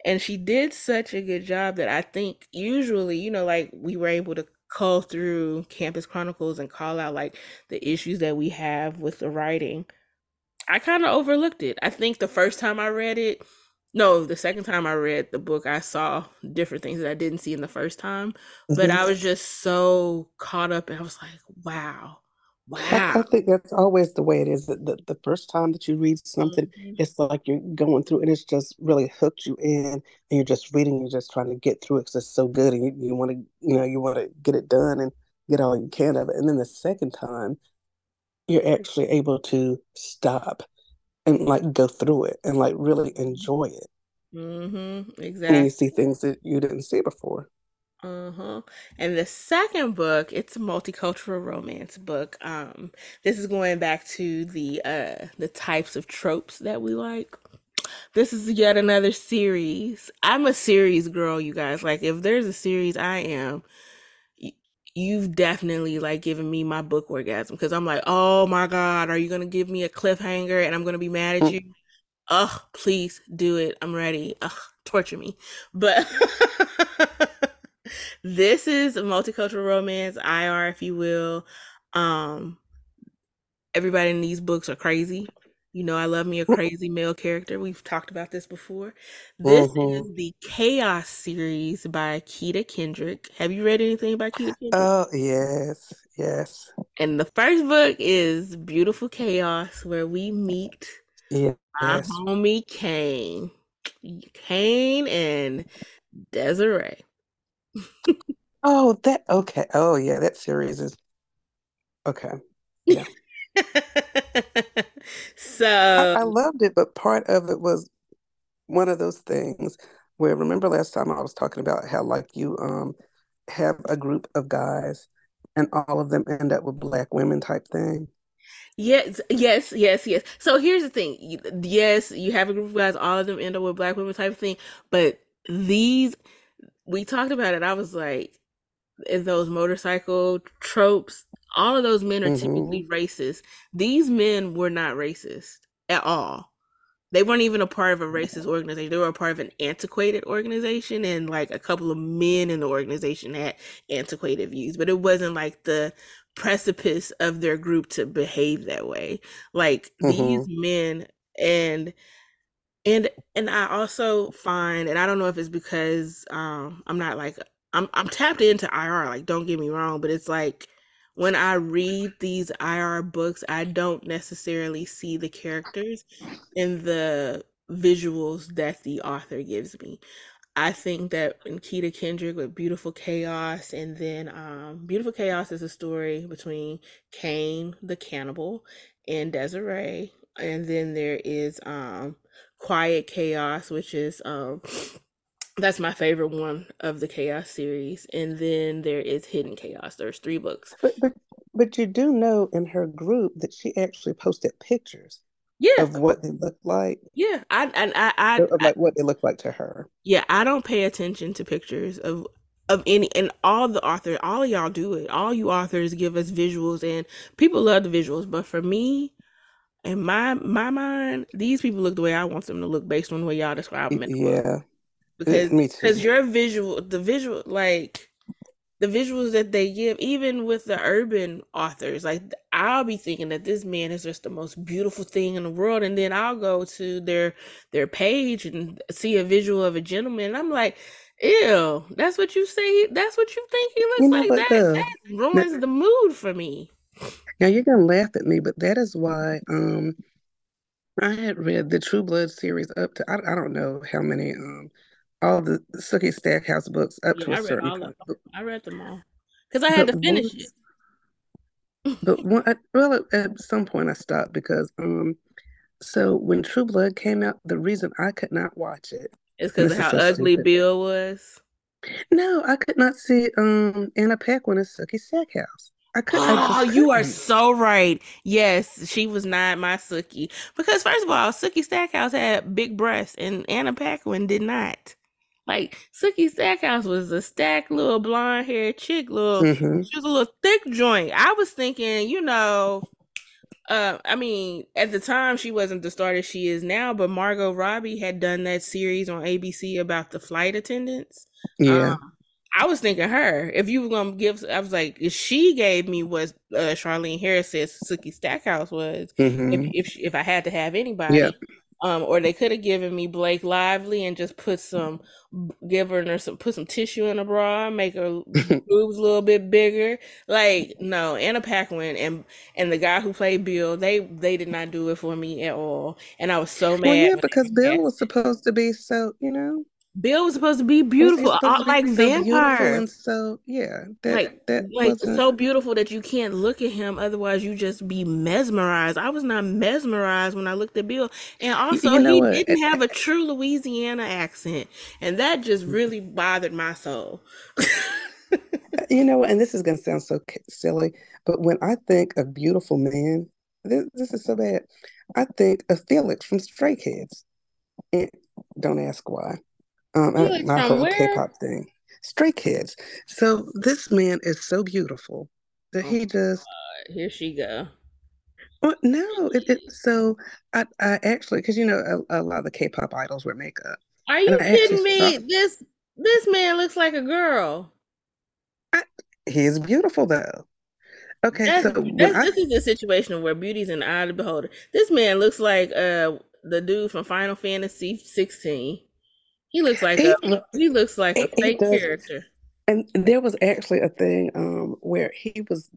and she did such a good job that I think usually, you know, like we were able to call through Campus Chronicles and call out like the issues that we have with the writing I kind of overlooked it. I think the first time I read it, no, the second time I read the book, I saw different things that I didn't see in the first time. But Mm-hmm. I was just so caught up and I was like, wow, I, I think that's always the way it is. That the, the first time that you read something, Mhm. it's like you're going through and it's just really hooked you in and you're just reading, you're just trying to get through it because it's so good and you, you want to, you know, you want to get it done and get all you can of it. And then the second time, you're actually able to stop and like go through it and like really enjoy it. Mm-hmm. And you see things that you didn't see before. Uh-huh. And the second book, it's a multicultural romance book. Um, this is going back to the uh the types of tropes that we like. This is yet another series. I'm a series girl, you guys. Like if there's a series I am, you've definitely like given me my book orgasm because I'm like, "Oh my God, are you going to give me a cliffhanger and I'm going to be mad at Mm, you?" Ugh, please do it. I'm ready. Ugh, torture me. But this is a multicultural romance, IR, if you will. Um, everybody in these books are crazy. You know, I love me a mm, crazy male character. We've talked about this before. This mhm. is the Chaos series by Keta Kendrick. Have you read anything by Keta Kendrick? Oh, yes, yes, And the first book is Beautiful Chaos, where we meet my yes. homie Kane. Kane and Desiree. Oh, that okay. Oh, yeah, that series is okay. Yeah. I, so I loved it, but part of it was one of those things where remember last time I was talking about how like you um have a group of guys and all of them end up with black women type thing. yes, yes, yes, yes. So here's the thing. Yes, you have a group of guys, all of them end up with black women type thing, but these we talked about it. I was like, in those motorcycle tropes, all of those men are hmm typically racist. These men were not racist at all. They weren't even a part of a racist organization. They were a part of an antiquated organization, and like a couple of men in the organization had antiquated views, but it wasn't like the precipice of their group to behave that way. Like these hmm men and and and I also find, and I don't know if it's because um I'm not like I'm I'm tapped into IR, like don't get me wrong, but it's like when I read these IR books, I don't necessarily see the characters in the visuals that the author gives me. I think that in Keta Kendrick with Beautiful Chaos, and then um, Beautiful Chaos is a story between Cain the cannibal and Desiree, and then there is um, Quiet Chaos, which is um, that's my favorite one of the Chaos series, and then there is Hidden Chaos. There's three books. But but but you do know in her group that she actually posted pictures Yeah, of what they look like, yeah. I and I, I, of I like what they look like to her. Yeah, I don't pay attention to pictures of of any and all the author, all of y'all do it. All you authors give us visuals and people love the visuals, but for me, in my my mind, these people look the way I want them to look based on the way y'all describe them Y- in the book. Yeah, Because because your visual the visual like the visuals that they give, even with the urban authors, like I'll be thinking that this man is just the most beautiful thing in the world, and then I'll go to their their page and see a visual of a gentleman, and I'm like, ew, that's what you say. That's what you think he looks You know like. That though? that ruins the mood for me. Now you're gonna laugh at me, but that is why um I had read the True Blood series up to I, I don't know how many um all the Sookie Stackhouse books up to Yeah, a I read certain all of point. them. I read them all because I had But to finish once, it. but one, at- well, at, at some point I stopped because um so when True Blood came out, the reason I could not watch It's because of how so ugly stupid. Bill was. No, I could not see um Anna Paquin as Sookie Stackhouse. I could I Oh, just you are so right. Yes, she was not my Sookie. Because first of all, Sookie Stackhouse had big breasts and Anna Paquin did not. Like Sookie Stackhouse was a stacked little blonde haired chick, little hmm she was a little thick joint. I was thinking, you know, uh, I mean, at the time she wasn't the star that she is now, but Margot Robbie had done that series on ABC about the flight attendants. Yeah. Um, I was thinking her. If you were gonna give, I was like, if she gave me what uh, Charlaine Harris says Sookie Stackhouse was, hmm if if she- if I had to have anybody, Yep. Um, or they could have given me Blake Lively and just put some, give her some, put some tissue in her bra, make her boobs a little bit bigger. Like no, Anna Paquin and and the guy who played Bill, they they did not do it for me at all, and I was so Well, mad. yeah, because Bill was supposed to be so, you know, Bill was supposed to be beautiful, uh, to be like so vampire. and so yeah, that like that like wasn't so beautiful that you can't look at him otherwise you just be mesmerized i was not mesmerized when i looked at bill and also you know he what? didn't have a true louisiana accent and that just really bothered my soul You know? And this is to sound so silly, but when I think of beautiful men, this, this is so bad. I think of Felix from Stray Kids. And don't ask why. Um, I, felix my from whole where? K-pop thing. Stray Kids. So this man is so beautiful that oh he just God, here she go. Well, no, it, it so I I actually because you know a, a lot of the K-pop idols wear makeup, are you kidding saw me this this man looks like a girl. I, he is beautiful though. Okay, that's so that's I this is a situation where beauty's in the eye of the beholder. This man looks like uh the dude from final fantasy 16 he looks like he a look he looks like a fake character and there was actually a thing um where he was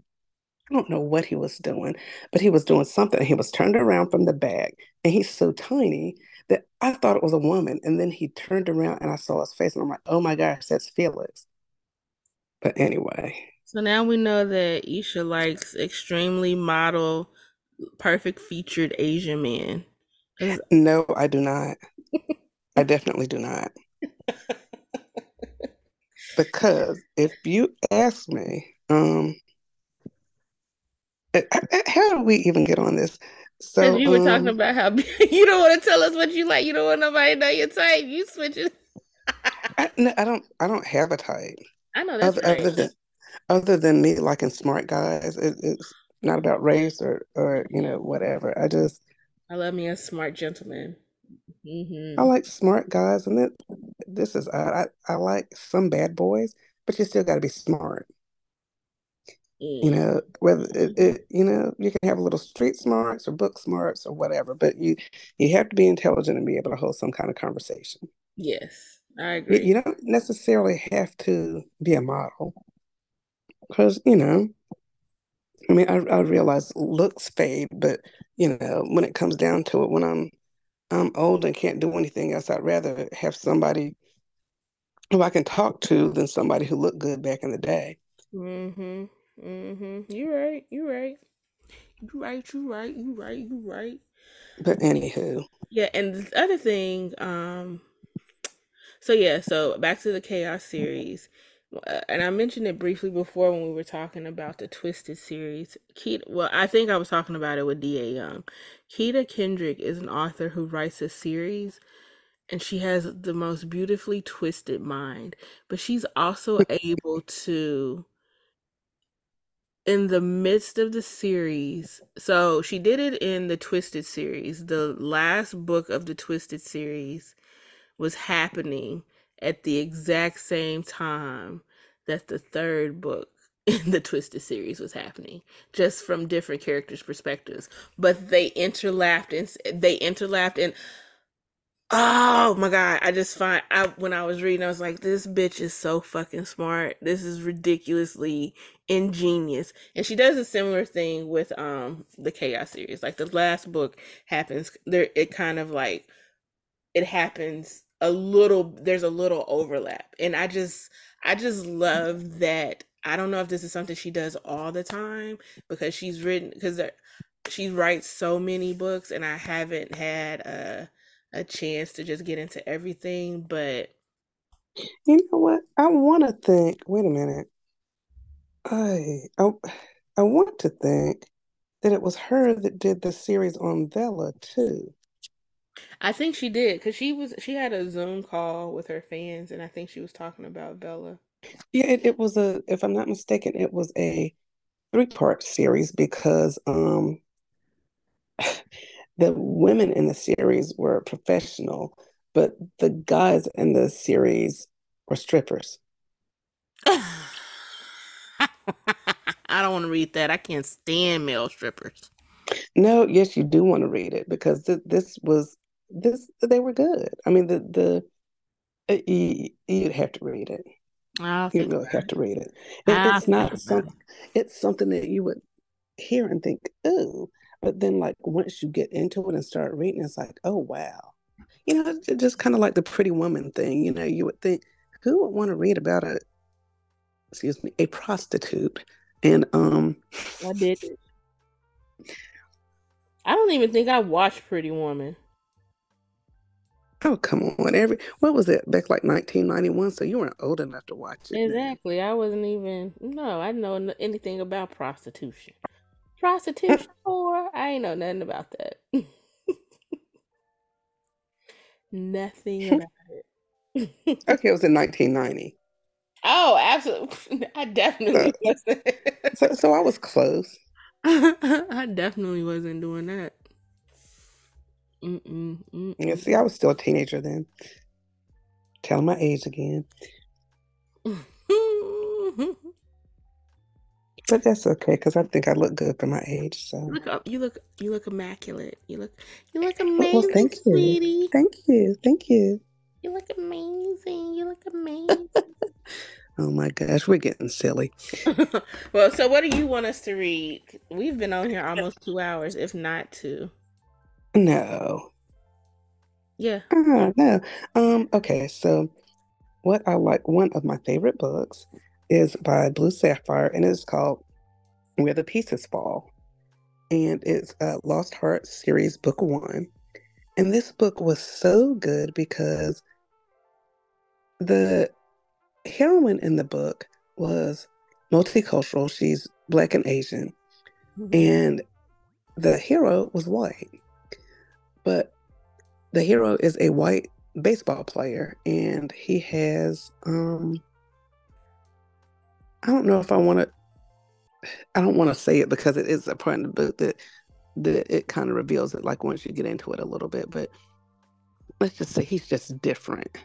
I don't know what he was doing, but he was doing something. He was turned around from the back, and he's so tiny that I thought it was a woman, and then he turned around and I saw his face, and I'm like, oh my gosh, that's Felix. But anyway, So now we know that Esha likes extremely model, perfect featured Asian men. no, I do not. I definitely do not. Because if you ask me, um, how do we even get on this? So, you were talking um, about how you don't want to tell us what you like. You don't want nobody to know your type. You switch it. I, no, I don't, I don't have a type I know that's other right. other than other than me liking smart guys. It, it's not about race or or you know whatever. I just I love me a smart gentleman. I hmm like smart guys, and it, this is odd. I, I like some bad boys, but you still got to be smart. You know, whether it, it, you know, you can have a little street smarts or book smarts or whatever, but you you have to be intelligent and be able to hold some kind of conversation. Yes, I You, agree. you don't necessarily have to be a model because, you know, I mean, I, I realize looks fade, but you know, when it comes down to it, when I'm I'm old and can't do anything else, I'd rather have somebody who I can talk to than somebody who looked good back in the day. Mm-hmm. Mm-hmm. You right. You're right. You're right. You're right. You right. You right. But anywho, Yeah, and the other thing, um, so yeah, so back to the Chaos series, uh, and I mentioned it briefly before when we were talking about the Twisted series. Keta, well, I think I was talking about it with D.A. Young. Keta Kendrick is an author who writes a series, and she has the most beautifully twisted mind, but she's also able to in the midst of the series. So she did it in the Twisted series. The last book of the Twisted series was happening at the exact same time that the third book in the Twisted series was happening, just from different characters' perspectives. But they interlapped and they interlapped and oh my god, I just find I when I was reading, I was like, this bitch is so fucking smart. This is ridiculously ingenious. And she does a similar thing with um the Chaos series. Like the last book happens there it kind of like it happens a little there's a little overlap. And I just I just love that I don't know if this is something she does all the time because she's written because she writes so many books and I haven't had a a chance to just get into everything, but you know what? I want to think. Wait a minute. I, I I want to think that it was her that did the series on Vella too. I think she did because she was she had a Zoom call with her fans, and I think she was talking about Vella. Yeah, it, it was a, if I'm not mistaken, it was a three part series because um the women in the series were professional, but the guys in the series were strippers. I don't want to read that. I can't stand male strippers. No, yes, you do want to read it because th- this was this they were good. I mean, the the uh, you, would have to read it. You really have to read it. it it's not something. It's something that you would hear and think, "Oh," but then like once you get into it and start reading, it's like, "Oh wow." You know, just kind of like the pretty woman thing. You know, you would think, who would want to read about a, excuse me, a prostitute? And um, I did. I don't even think I watched Pretty Woman. Oh come on! Every what was it back like 1991? So you weren't old enough to watch it. Exactly. I wasn't even. No, I didn't know anything about prostitution. Prostitution, or I ain't know nothing about that. nothing about it. okay, it was in 1990. Oh, absolutely! I definitely so, wasn't. so, so I was close. I definitely wasn't doing that. Mm-mm, mm-mm. Yeah, see, I was still a teenager then. Tell my age again. but that's okay because I think I look good for my age. So look up, you look you look immaculate. You look you look amazing, well, thank you. sweetie. Thank you, thank you. You look amazing. You look amazing. oh my gosh, we're getting silly. well, so what do you want us to read? We've been on here almost two hours, if not two. No. Yeah. Uh, no. Um, okay, so what I like, one of my favorite books is by Blue Sapphire, and it's called Where the Pieces Fall. And it's a Lost Heart series, book one. And this book was so good because the heroine in the book was multicultural. She's black and Asian. Mm-hmm. And the hero was white but the hero is a white baseball player and he has um I don't know if I want to I don't want to say it because it is a part in the book that that it kind of reveals it like once you get into it a little bit but let's just say he's just different.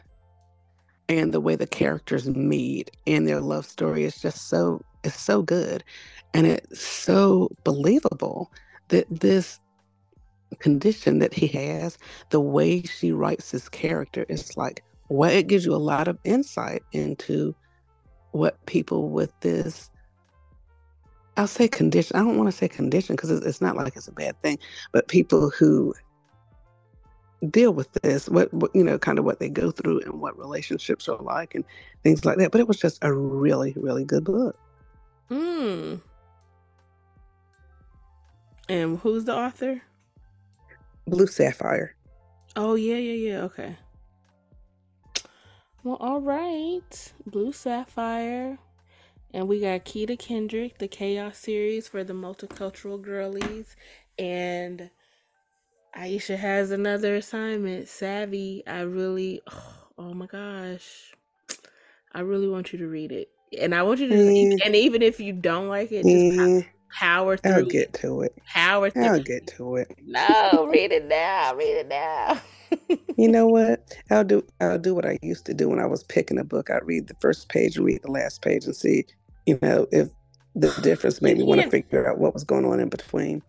And the way the characters meet and their love story is just so it's so good. And it's so believable that this condition that he has, the way she writes his character is like, well, it gives you a lot of insight into what people with this I'll say condition. I don't want to say condition because it's, it's, not like it's a bad thing, but people who deal with this, what, what, you know, kind of what they go through and what relationships are like and things like that. But it was just a really, really good book. Hmm. And who's the author? Blue Sapphire. Oh yeah, yeah, yeah. Okay. Well, all right. Blue Sapphire. And we got Keta Kendrick, the Chaos series for the multicultural girlies. And Esha has another assignment. Savvy. I really oh, oh my gosh. I really want you to read it. And I want you to mm. and even if you don't like it, just mm power through. I'll get to it. Power through. I'll get to it. No, read it now. Read it now. you know what? I'll do I'll do what I used to do when I was picking a book. I'd read the first page and read the last page and see, you know, if the difference made me want to figure out what was going on in between.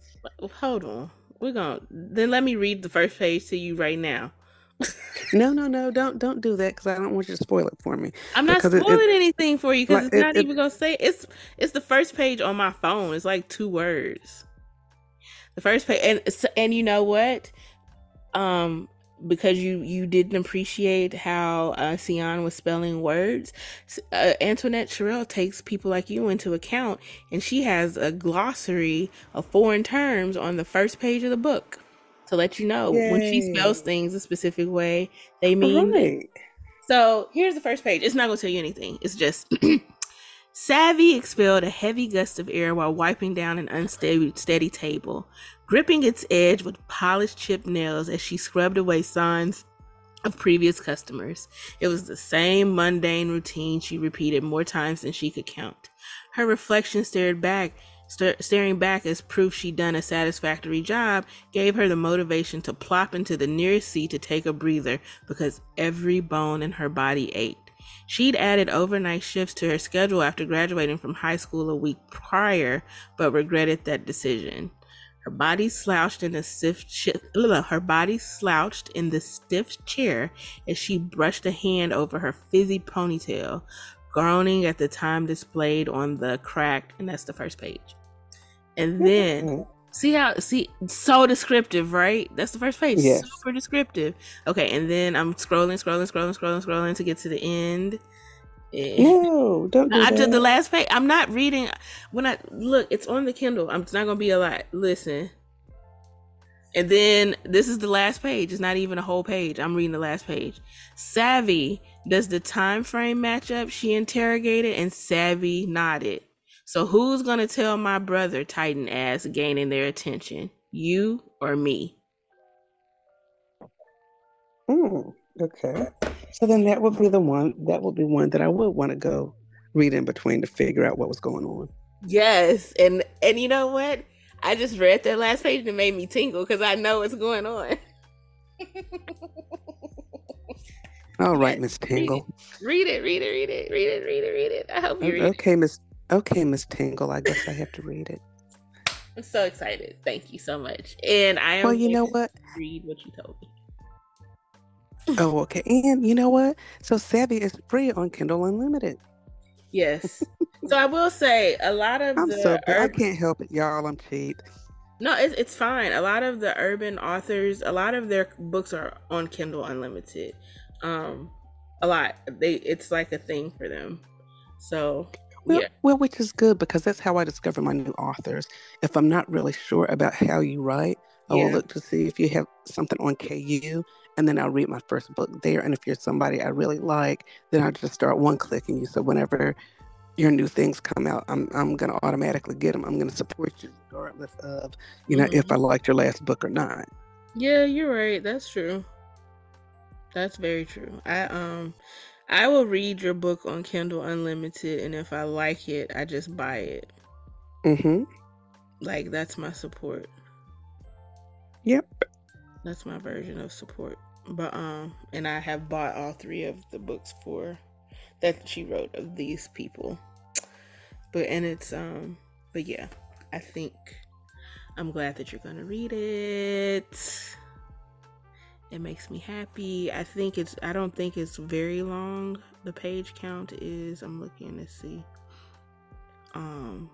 Hold on. We're gonna then let me read the first page to you right now. No, no, no! Don't don't do that because I don't want you to spoil it for me. I'm not spoiling it, it, anything for you because like, it's not it, even gonna say it's it's the first page on my phone. It's like two words. The first page, and and you know what? Um, because you you didn't appreciate how uh, Sion was spelling words, uh, Antoinette Sherrill takes people like you into account, and she has a glossary of foreign terms on the first page of the book to let you know Yay. when she spells things a specific way, they mean. Right. So here's the first page. It's not going to tell you anything. It's just Savvy expelled a heavy gust of air while wiping down an unsteady steady table, gripping its edge with polished chipped nails as she scrubbed away signs of previous customers. It was the same mundane routine she repeated more times than she could count. Her reflection stared back St- staring back as proof she'd done a satisfactory job gave her the motivation to plop into the nearest seat to take a breather because every bone in her body ached. She'd added overnight shifts to her schedule after graduating from high school a week prior, but regretted that decision. Her body slouched in the stiff her body slouched in the stiff chair as she brushed a hand over her fizzy ponytail, groaning at the time displayed on the cracked, and that's the first page. And then see how see so descriptive, right? That's the first page. Yes. Super descriptive. Okay, and then I'm scrolling, scrolling, scrolling, scrolling, scrolling to get to the end. Eh. No, don't do I did the last page. I'm not reading when I look, it's on the Kindle. I'm it's not gonna be a lot. Listen. And then this is the last page. It's not even a whole page. I'm reading the last page. Savvy, does the time frame match up? She interrogated and Savvy nodded. So who's gonna tell my brother Titan ass gaining their attention? You or me? Mm, okay. So then that would be the one that would be one that I would want to go read in between to figure out what was going on. Yes. And and you know what? I just read that last page and it made me tingle because I know what's going on. All right, Miss Tingle. Read it, read it, read it, read it, read it, read it. I hope you read okay, Miss Okay, Miss Tingle. I guess I have to read it. I'm so excited. Thank you so much. And I am Well, you know what? Read what you told me. oh, okay. And you know what? So Savvy is free on Kindle Unlimited. Yes. so I will say a lot of I'm the so urban... I can't help it, y'all. I'm cheap. No, it's it's fine. A lot of the urban authors, a lot of their books are on Kindle Unlimited. Um, a lot. They it's like a thing for them. So well, yeah. well, which is good because that's how I discover my new authors. If I'm not really sure about how you write, I yeah. will look to see if you have something on KU, and then I'll read my first book there. And if you're somebody I really like, then I'll just start one clicking you. So whenever your new things come out, I'm I'm gonna automatically get them. I'm gonna support you regardless of you know mm-hmm. if I liked your last book or not. Yeah, you're right. That's true. That's very true. I um I will read your book on Kindle Unlimited, and if I like it, I just buy it. Mm-hmm. Like that's my support. Yep. That's my version of support. But um, and I have bought all three of the books for that she wrote of these people. But and it's um, but yeah, I think I'm glad that you're gonna read it. It makes me happy. I think it's I don't think it's very long. The page count is I'm looking to see. Um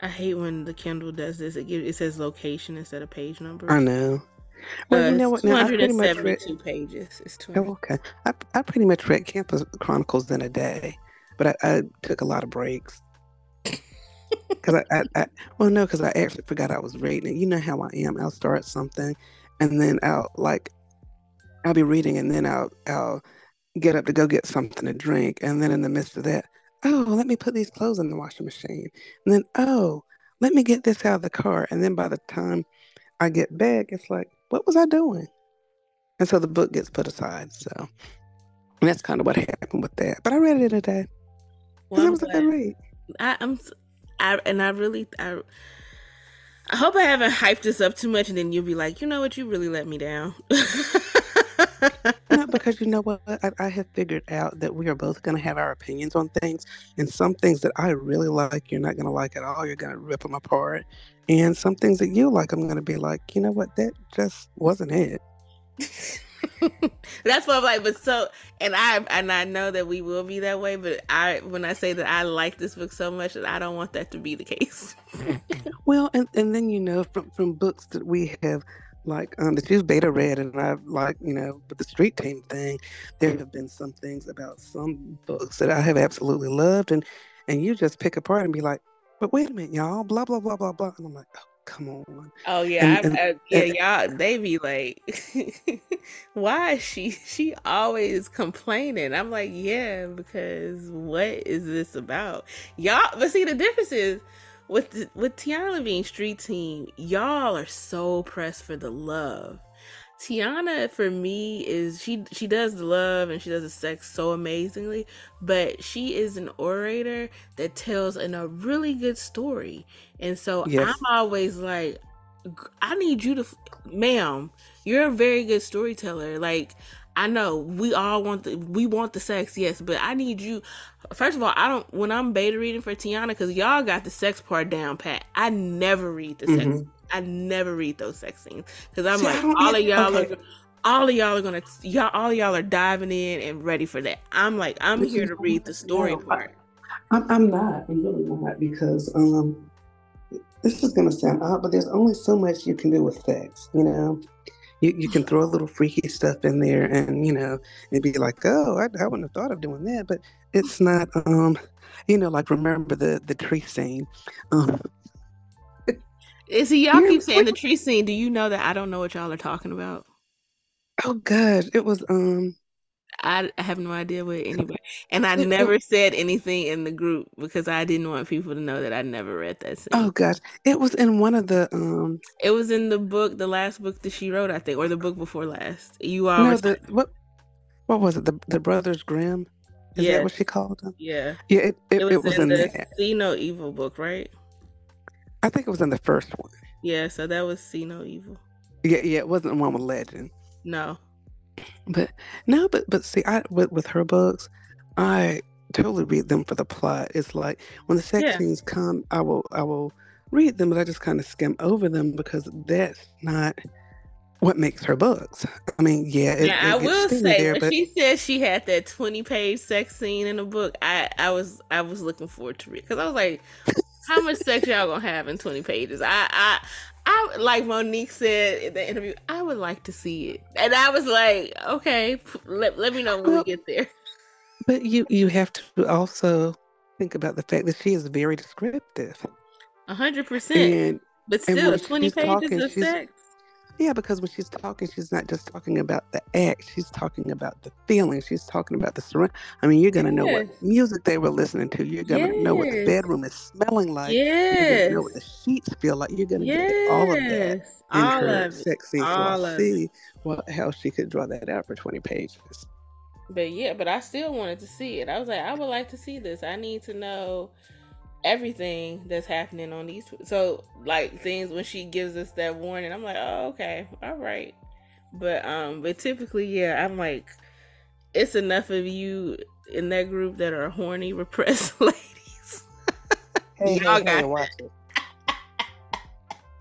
I hate when the Kindle does this. It gives it says location instead of page number. I know. Well, uh, you know what? Now, 272 read, pages. It's 20. Oh, okay. I, I pretty much read Campus Chronicles in a day, but I, I took a lot of breaks. Because I, I, I, well, no, because I actually forgot I was reading it. You know how I am. I'll start something and then I'll like I'll be reading and then I'll I'll get up to go get something to drink and then in the midst of that, oh, let me put these clothes in the washing machine. And then oh, let me get this out of the car. And then by the time I get back, it's like, what was I doing? And so the book gets put aside. So that's kind of what happened with that. But I read it in a day. Well, it was glad. a good read. I, I'm I and I really I I hope I haven't hyped this up too much, and then you'll be like, you know what, you really let me down. no, because you know what? I, I, have figured out that we are both going to have our opinions on things, and some things that I really like, you're not going to like at all. You're going to rip them apart, and some things that you like, I'm going to be like, you know what? That just wasn't it. That's what I'm like. But so, and I and I know that we will be that way. But I, when I say that I like this book so much, that I don't want that to be the case. well, and and then you know from from books that we have like um, that you've beta read and I've like you know with the street team thing, there have been some things about some books that I have absolutely loved, and and you just pick apart and be like, but wait a minute, y'all, blah blah blah blah blah, and I'm like, oh, come on. Oh yeah, and, and, I, yeah, and, y'all. They be like, why is she? She always complaining. I'm like, yeah, because what is this about, y'all? But see, the difference is with the, with Tiana being street team, y'all are so pressed for the love. Tiana for me is she she does the love and she does the sex so amazingly, but she is an orator that tells in a really good story. And so yes. I'm always like I need you to ma'am, you're a very good storyteller. Like I know we all want the we want the sex, yes, but I need you. First of all, I don't when I'm beta reading for Tiana because y'all got the sex part down pat. I never read the mm-hmm. sex. I never read those sex scenes because I'm See, like all of y'all okay. are. All of y'all are gonna, y'all, all of y'all are diving in and ready for that. I'm like, I'm here to read the story no, part. I'm, I'm not. I'm really not because um, this is gonna sound odd, but there's only so much you can do with sex, you know you, you can throw a little freaky stuff in there and you know and be like oh I, I wouldn't have thought of doing that but it's not um you know like remember the the tree scene um is he y'all keep saying the tree scene do you know that i don't know what y'all are talking about oh god it was um I have no idea what anybody, and I never said anything in the group because I didn't want people to know that I never read that. Scene. Oh gosh, it was in one of the. um It was in the book, the last book that she wrote, I think, or the book before last. You all. No, the, what? What was it? The the Brothers Grimm. Is yeah. that what she called them? Yeah. Yeah, it, it, it was, it was in, in, the that. See No Evil book, right? I think it was in the first one. Yeah, so that was See No Evil. Yeah, yeah, it wasn't the one with Legend. No. But no, but but see, I with with her books, I totally read them for the plot. It's like when the sex yeah. scenes come, I will I will read them, but I just kind of skim over them because that's not what makes her books. I mean, yeah, it, yeah. It I will say there, when but... she said she had that twenty page sex scene in the book, I I was I was looking forward to read because I was like, how much sex y'all gonna have in twenty pages? I I I like Monique said in the interview, I would like to see it. And I was like, okay, let, let me know when well, we get there. But you you have to also think about the fact that she is very descriptive. A hundred percent. But still, twenty pages talking, of sex. Yeah, because when she's talking, she's not just talking about the act. She's talking about the feeling. She's talking about the surround. I mean, you're gonna yes. know what music they were listening to. You're gonna yes. know what the bedroom is smelling like. Yes. You're gonna know what the sheets feel like. You're gonna yes. get all of that in all her sex scene. So I see what how she could draw that out for 20 pages. But yeah, but I still wanted to see it. I was like, I would like to see this. I need to know everything that's happening on these so like things when she gives us that warning i'm like oh okay all right. But um but typically yeah i'm like it's enough of you in that group that are horny repressed ladies. Hey, y'all hey, got watch it.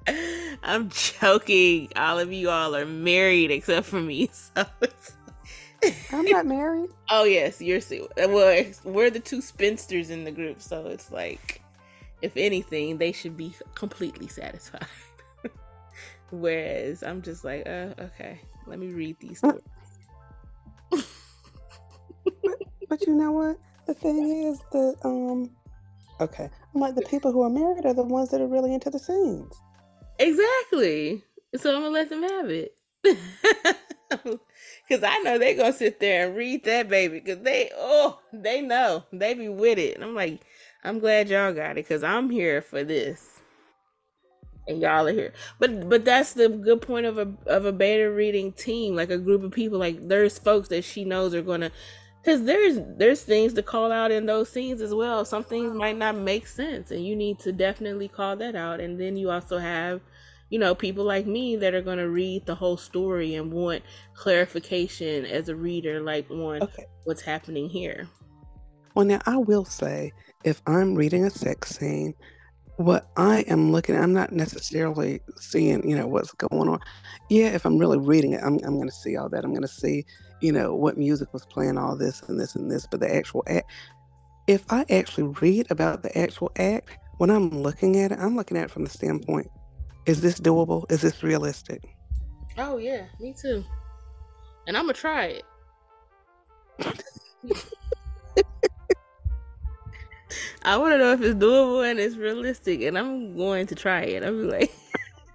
I'm joking. All of you all are married except for me so I'm not married. oh yes, you're. Well, we're the two spinsters in the group, so it's like, if anything, they should be completely satisfied. Whereas I'm just like, uh, okay, let me read these stories. but, but you know what? The thing is that um, okay, I'm like the people who are married are the ones that are really into the scenes. Exactly. So I'm gonna let them have it. Cause I know they gonna sit there and read that baby. Cause they oh they know they be with it. And I'm like, I'm glad y'all got it. Cause I'm here for this, and y'all are here. But but that's the good point of a of a beta reading team, like a group of people. Like there's folks that she knows are gonna because there's there's things to call out in those scenes as well. Some things might not make sense, and you need to definitely call that out. And then you also have, you know, people like me that are going to read the whole story and want clarification as a reader, like on okay. what's happening here. Well, now I will say, if I'm reading a sex scene, what I am looking at, I'm not necessarily seeing, you know, what's going on. Yeah, if I'm really reading it, I'm, I'm going to see all that. I'm going to see, you know, what music was playing, all this and this and this. But the actual act, if I actually read about the actual act, when I'm looking at it, I'm looking at it from the standpoint is this doable? Is this realistic? Oh, yeah, me too. And I'm to try it. I want to know if it's doable and it's realistic, and I'm going to try it. I'm like,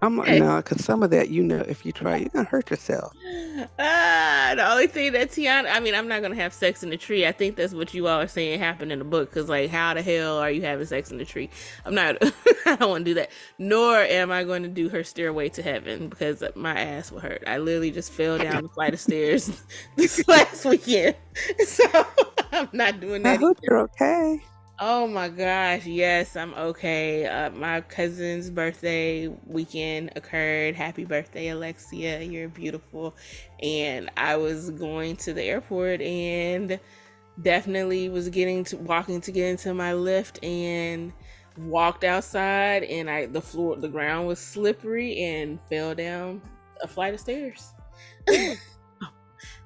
I'm like, no, because some of that, you know, if you try, you're gonna hurt yourself. Ah, the only thing that Tiana, I mean, I'm not gonna have sex in the tree. I think that's what you all are saying happened in the book. Because like, how the hell are you having sex in the tree? I'm not. I don't want to do that. Nor am I going to do her stairway to heaven because my ass will hurt. I literally just fell down the flight of stairs this last weekend, so I'm not doing that. I hope either. you're okay. Oh my gosh, yes, I'm okay. Uh, my cousin's birthday weekend occurred. Happy birthday, Alexia. You're beautiful. And I was going to the airport and definitely was getting to walking to get into my Lyft and walked outside and I the floor the ground was slippery and fell down a flight of stairs.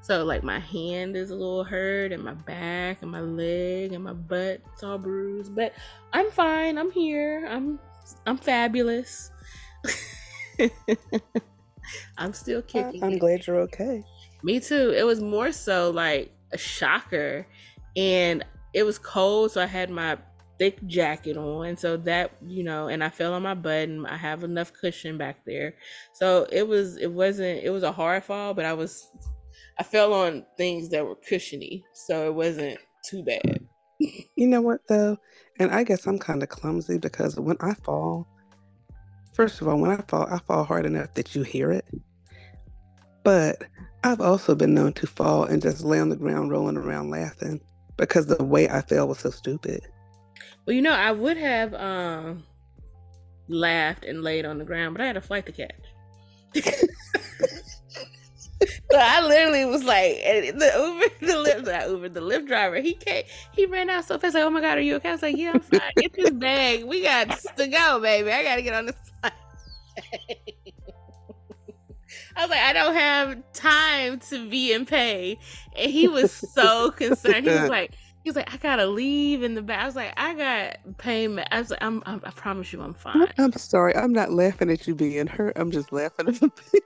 So like my hand is a little hurt and my back and my leg and my butt it's all bruised. But I'm fine. I'm here. I'm I'm fabulous. I'm still kicking. I'm glad you're okay. Me too. It was more so like a shocker and it was cold so I had my thick jacket on so that you know and i fell on my butt and i have enough cushion back there so it was it wasn't it was a hard fall but i was I fell on things that were cushiony, so it wasn't too bad. You know what though? And I guess I'm kind of clumsy because when I fall, first of all, when I fall, I fall hard enough that you hear it. But I've also been known to fall and just lay on the ground rolling around laughing because the way I fell was so stupid. Well, you know, I would have um laughed and laid on the ground, but I had a flight to catch. so I literally was like, the Uber, the lift, the Uber, the Lyft driver, he came, he ran out so fast. Like, oh my god, are you okay? I was like, yeah, I'm fine. Get this bag. We got to go, baby. I got to get on this flight. I was like, I don't have time to be in pain. And he was so concerned. He was like, he was like, I gotta leave in the back. I was like, I got pain. I was like, I'm, I'm i promise you, I'm fine. I'm sorry. I'm not laughing at you being hurt. I'm just laughing at the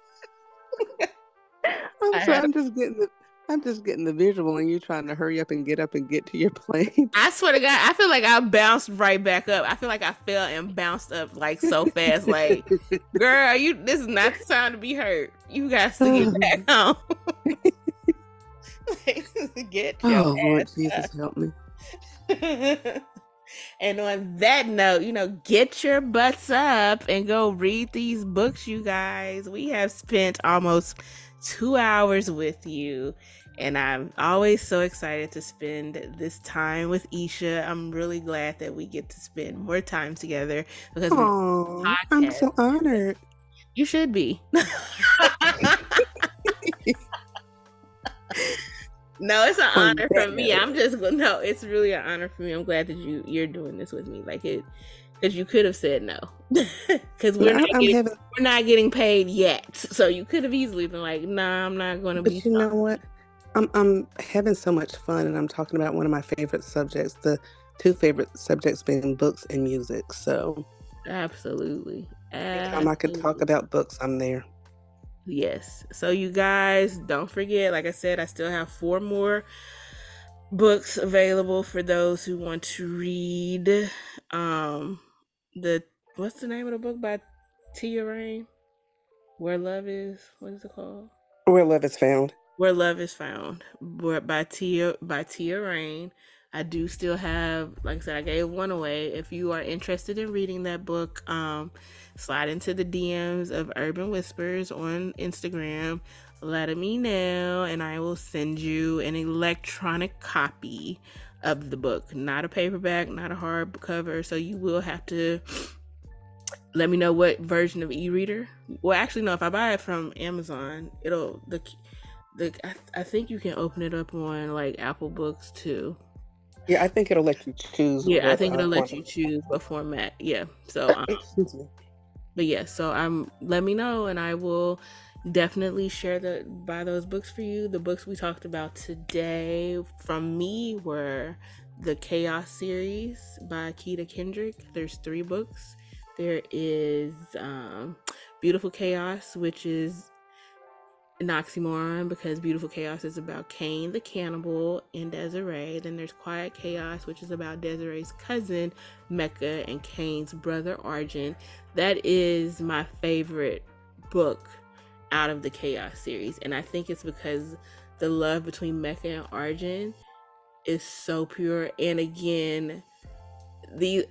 I'm sorry, I'm just getting the I'm just getting the visual and you trying to hurry up and get up and get to your plane. I swear to God, I feel like I bounced right back up. I feel like I fell and bounced up like so fast. Like, girl, you this is not the time to be hurt. You got to get back home. get oh, your oh Lord Jesus up. help me. and on that note, you know, get your butts up and go read these books, you guys. We have spent almost two hours with you. And I'm always so excited to spend this time with Esha. I'm really glad that we get to spend more time together because Aww, I'm so honored. You should be. no, it's an honor for me. I'm just no, it's really an honor for me. I'm glad that you you're doing this with me. Like it because you could have said no. Because we're, not getting, having... we're not getting paid yet. So you could have easily been like nah i'm not going to be you know what? I'm, I'm having so much fun and i'm talking about one of my favorite subjects the two favorite subjects being books and music so. Absolutely. Anytime i can talk about books i'm there. Yes. So you guys don't forget like i said i still have four more books available for those who want to read. Um the what's the name of the book by Tia Rain? Where Love Is. What is it called? Where Love Is Found. Where Love Is Found. By Tia by Tia Rain. I do still have, like I said, I gave one away. If you are interested in reading that book, um, slide into the DMs of Urban Whispers on Instagram. let me know and I will send you an electronic copy of the book, not a paperback, not a hardcover. So you will have to let me know what version of e-reader. Well, actually, no. If I buy it from Amazon, it'll the the I, I think you can open it up on like Apple Books too. Yeah, I think it'll let you choose. Yeah, I think it'll let you choose what format. Yeah. So, um, but yeah, so I'm. Let me know, and I will definitely share the buy those books for you. The books we talked about today from me were the Chaos series by Keta Kendrick. There's three books. There is um, Beautiful Chaos, which is an oxymoron because Beautiful Chaos is about Cain the cannibal and Desiree. Then there's Quiet Chaos, which is about Desiree's cousin Mecca and Cain's brother Arjun. That is my favorite book out of the Chaos series, and I think it's because the love between Mecca and Arjun is so pure. And again, the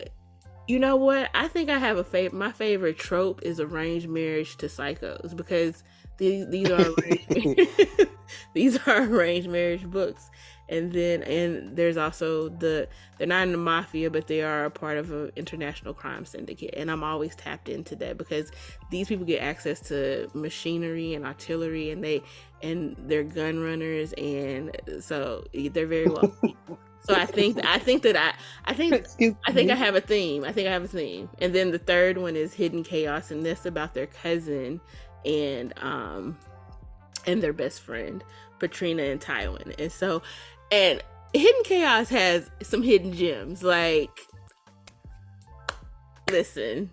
you know what? I think I have a favorite. My favorite trope is arranged marriage to psychos because these these are arranged, these are arranged marriage books, and then and there's also the they're not in the mafia, but they are a part of an international crime syndicate, and I'm always tapped into that because these people get access to machinery and artillery, and they and they're gun runners, and so they're very wealthy. So I think I think that I I think I think I have a theme. I think I have a theme. And then the third one is Hidden Chaos and this about their cousin and um and their best friend, Patrina and Tywin. And so and Hidden Chaos has some hidden gems like listen,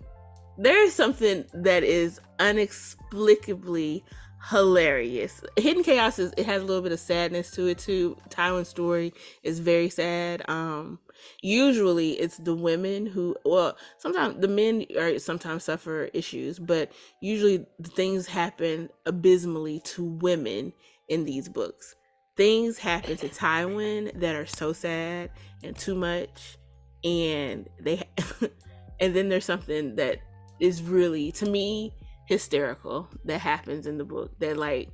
there is something that is inexplicably hilarious. Hidden Chaos is it has a little bit of sadness to it too. Tywin's story is very sad. Um usually it's the women who well sometimes the men are sometimes suffer issues, but usually things happen abysmally to women in these books. Things happen to Tywin that are so sad and too much and they and then there's something that is really to me hysterical that happens in the book that like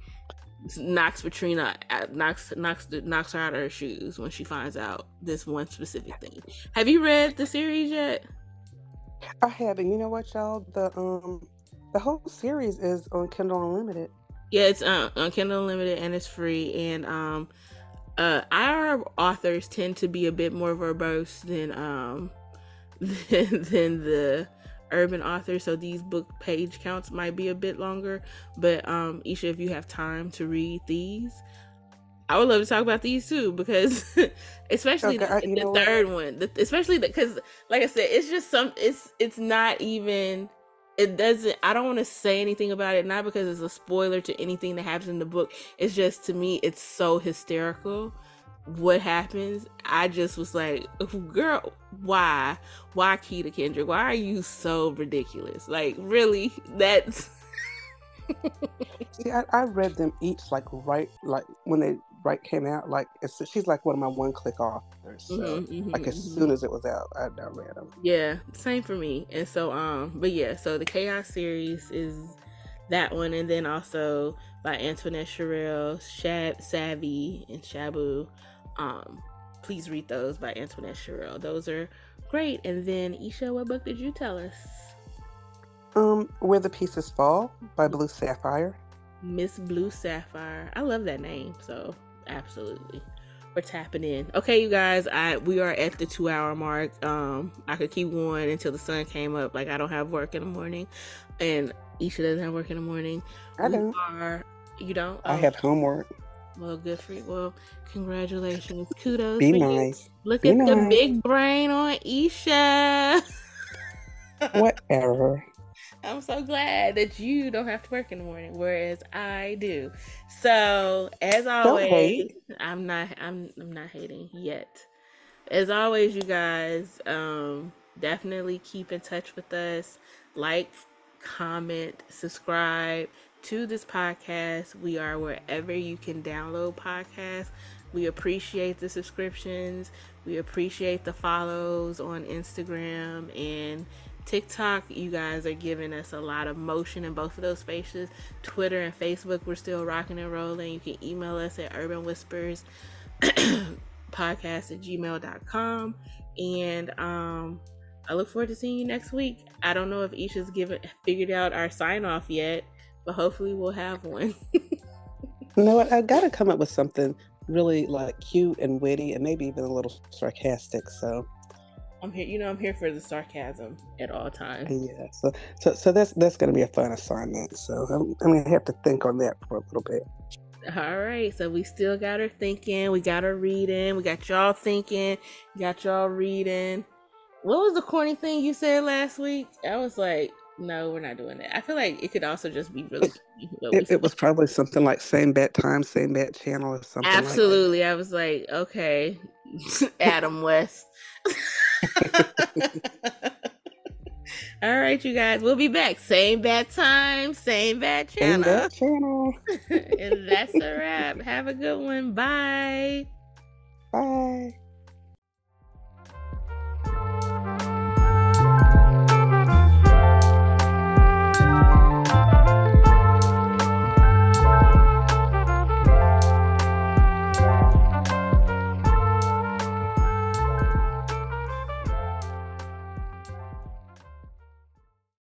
knocks Katrina knocks knocks knocks her out of her shoes when she finds out this one specific thing. Have you read the series yet? I haven't. You know what, y'all? The um the whole series is on Kindle Unlimited. Yeah, it's uh, on Kindle Unlimited and it's free. And um, uh, our authors tend to be a bit more verbose than um than, than the urban authors. so these book page counts might be a bit longer. But um, Esha, if you have time to read these, I would love to talk about these too because, especially okay, the, the third what? one, the, especially because, like I said, it's just some. It's it's not even. It doesn't. I don't want to say anything about it, not because it's a spoiler to anything that happens in the book. It's just to me, it's so hysterical what happens, I just was like, girl, why? Why Keta Kendrick? Why are you so ridiculous? Like, really? That's. See, I, I, read them each like right, like when they right came out. Like, it's, she's like one of my one click authors. So, mm-hmm, mm-hmm, like, as mm-hmm. soon as it was out, I, I read them. Yeah, same for me. And so, um, but yeah, so the Chaos series is that one, and then also by Antoinette Sherrill, Shab, Savvy, and Shabu. Um, please read those by Antoinette Sherrill. Those are great. And then Esha, what book did you tell us? Um, Where the Pieces Fall by Blue Sapphire. Miss Blue Sapphire. I love that name. So absolutely. We're tapping in. Okay, you guys, I we are at the two hour mark. Um, I could keep going until the sun came up. Like I don't have work in the morning. And Esha doesn't have work in the morning. I. Are, you don't? I have homework. Well, good for you. Well, congratulations. Kudos. Be nice. You. Look Be at nice. the big brain on Esha. Whatever. I'm so glad that you don't have to work in the morning, whereas I do. So, as always, I'm not I'm I'm not hating yet. As always, you guys, um, definitely keep in touch with us. Like, comment, subscribe to this podcast. We are wherever you can download podcasts. We appreciate the subscriptions. We appreciate the follows on Instagram and TikTok, you guys are giving us a lot of motion in both of those spaces. Twitter and Facebook, we're still rocking and rolling. You can email us at Urban Whispers podcast at gmail.com. And um, I look forward to seeing you next week. I don't know if Esha's given figured out our sign off yet, but hopefully we'll have one. you know what? I gotta come up with something really like cute and witty and maybe even a little sarcastic. So I'm here. You know, I'm here for the sarcasm at all times. Yeah. So, so, so that's that's going to be a fun assignment. So I'm, I'm going to have to think on that for a little bit. All right. So we still got her thinking. We got her reading. We got y'all thinking. got y'all reading. What was the corny thing you said last week? I was like, no, we're not doing that. I feel like it could also just be really. It, it was probably something like same bat time, same bat channel, or something. Absolutely, like I was like, okay, Adam West. All right, you guys, we'll be back. Same bad time, same bad channel. Same bad channel. and that's a wrap. Have a good one. Bye. Bye.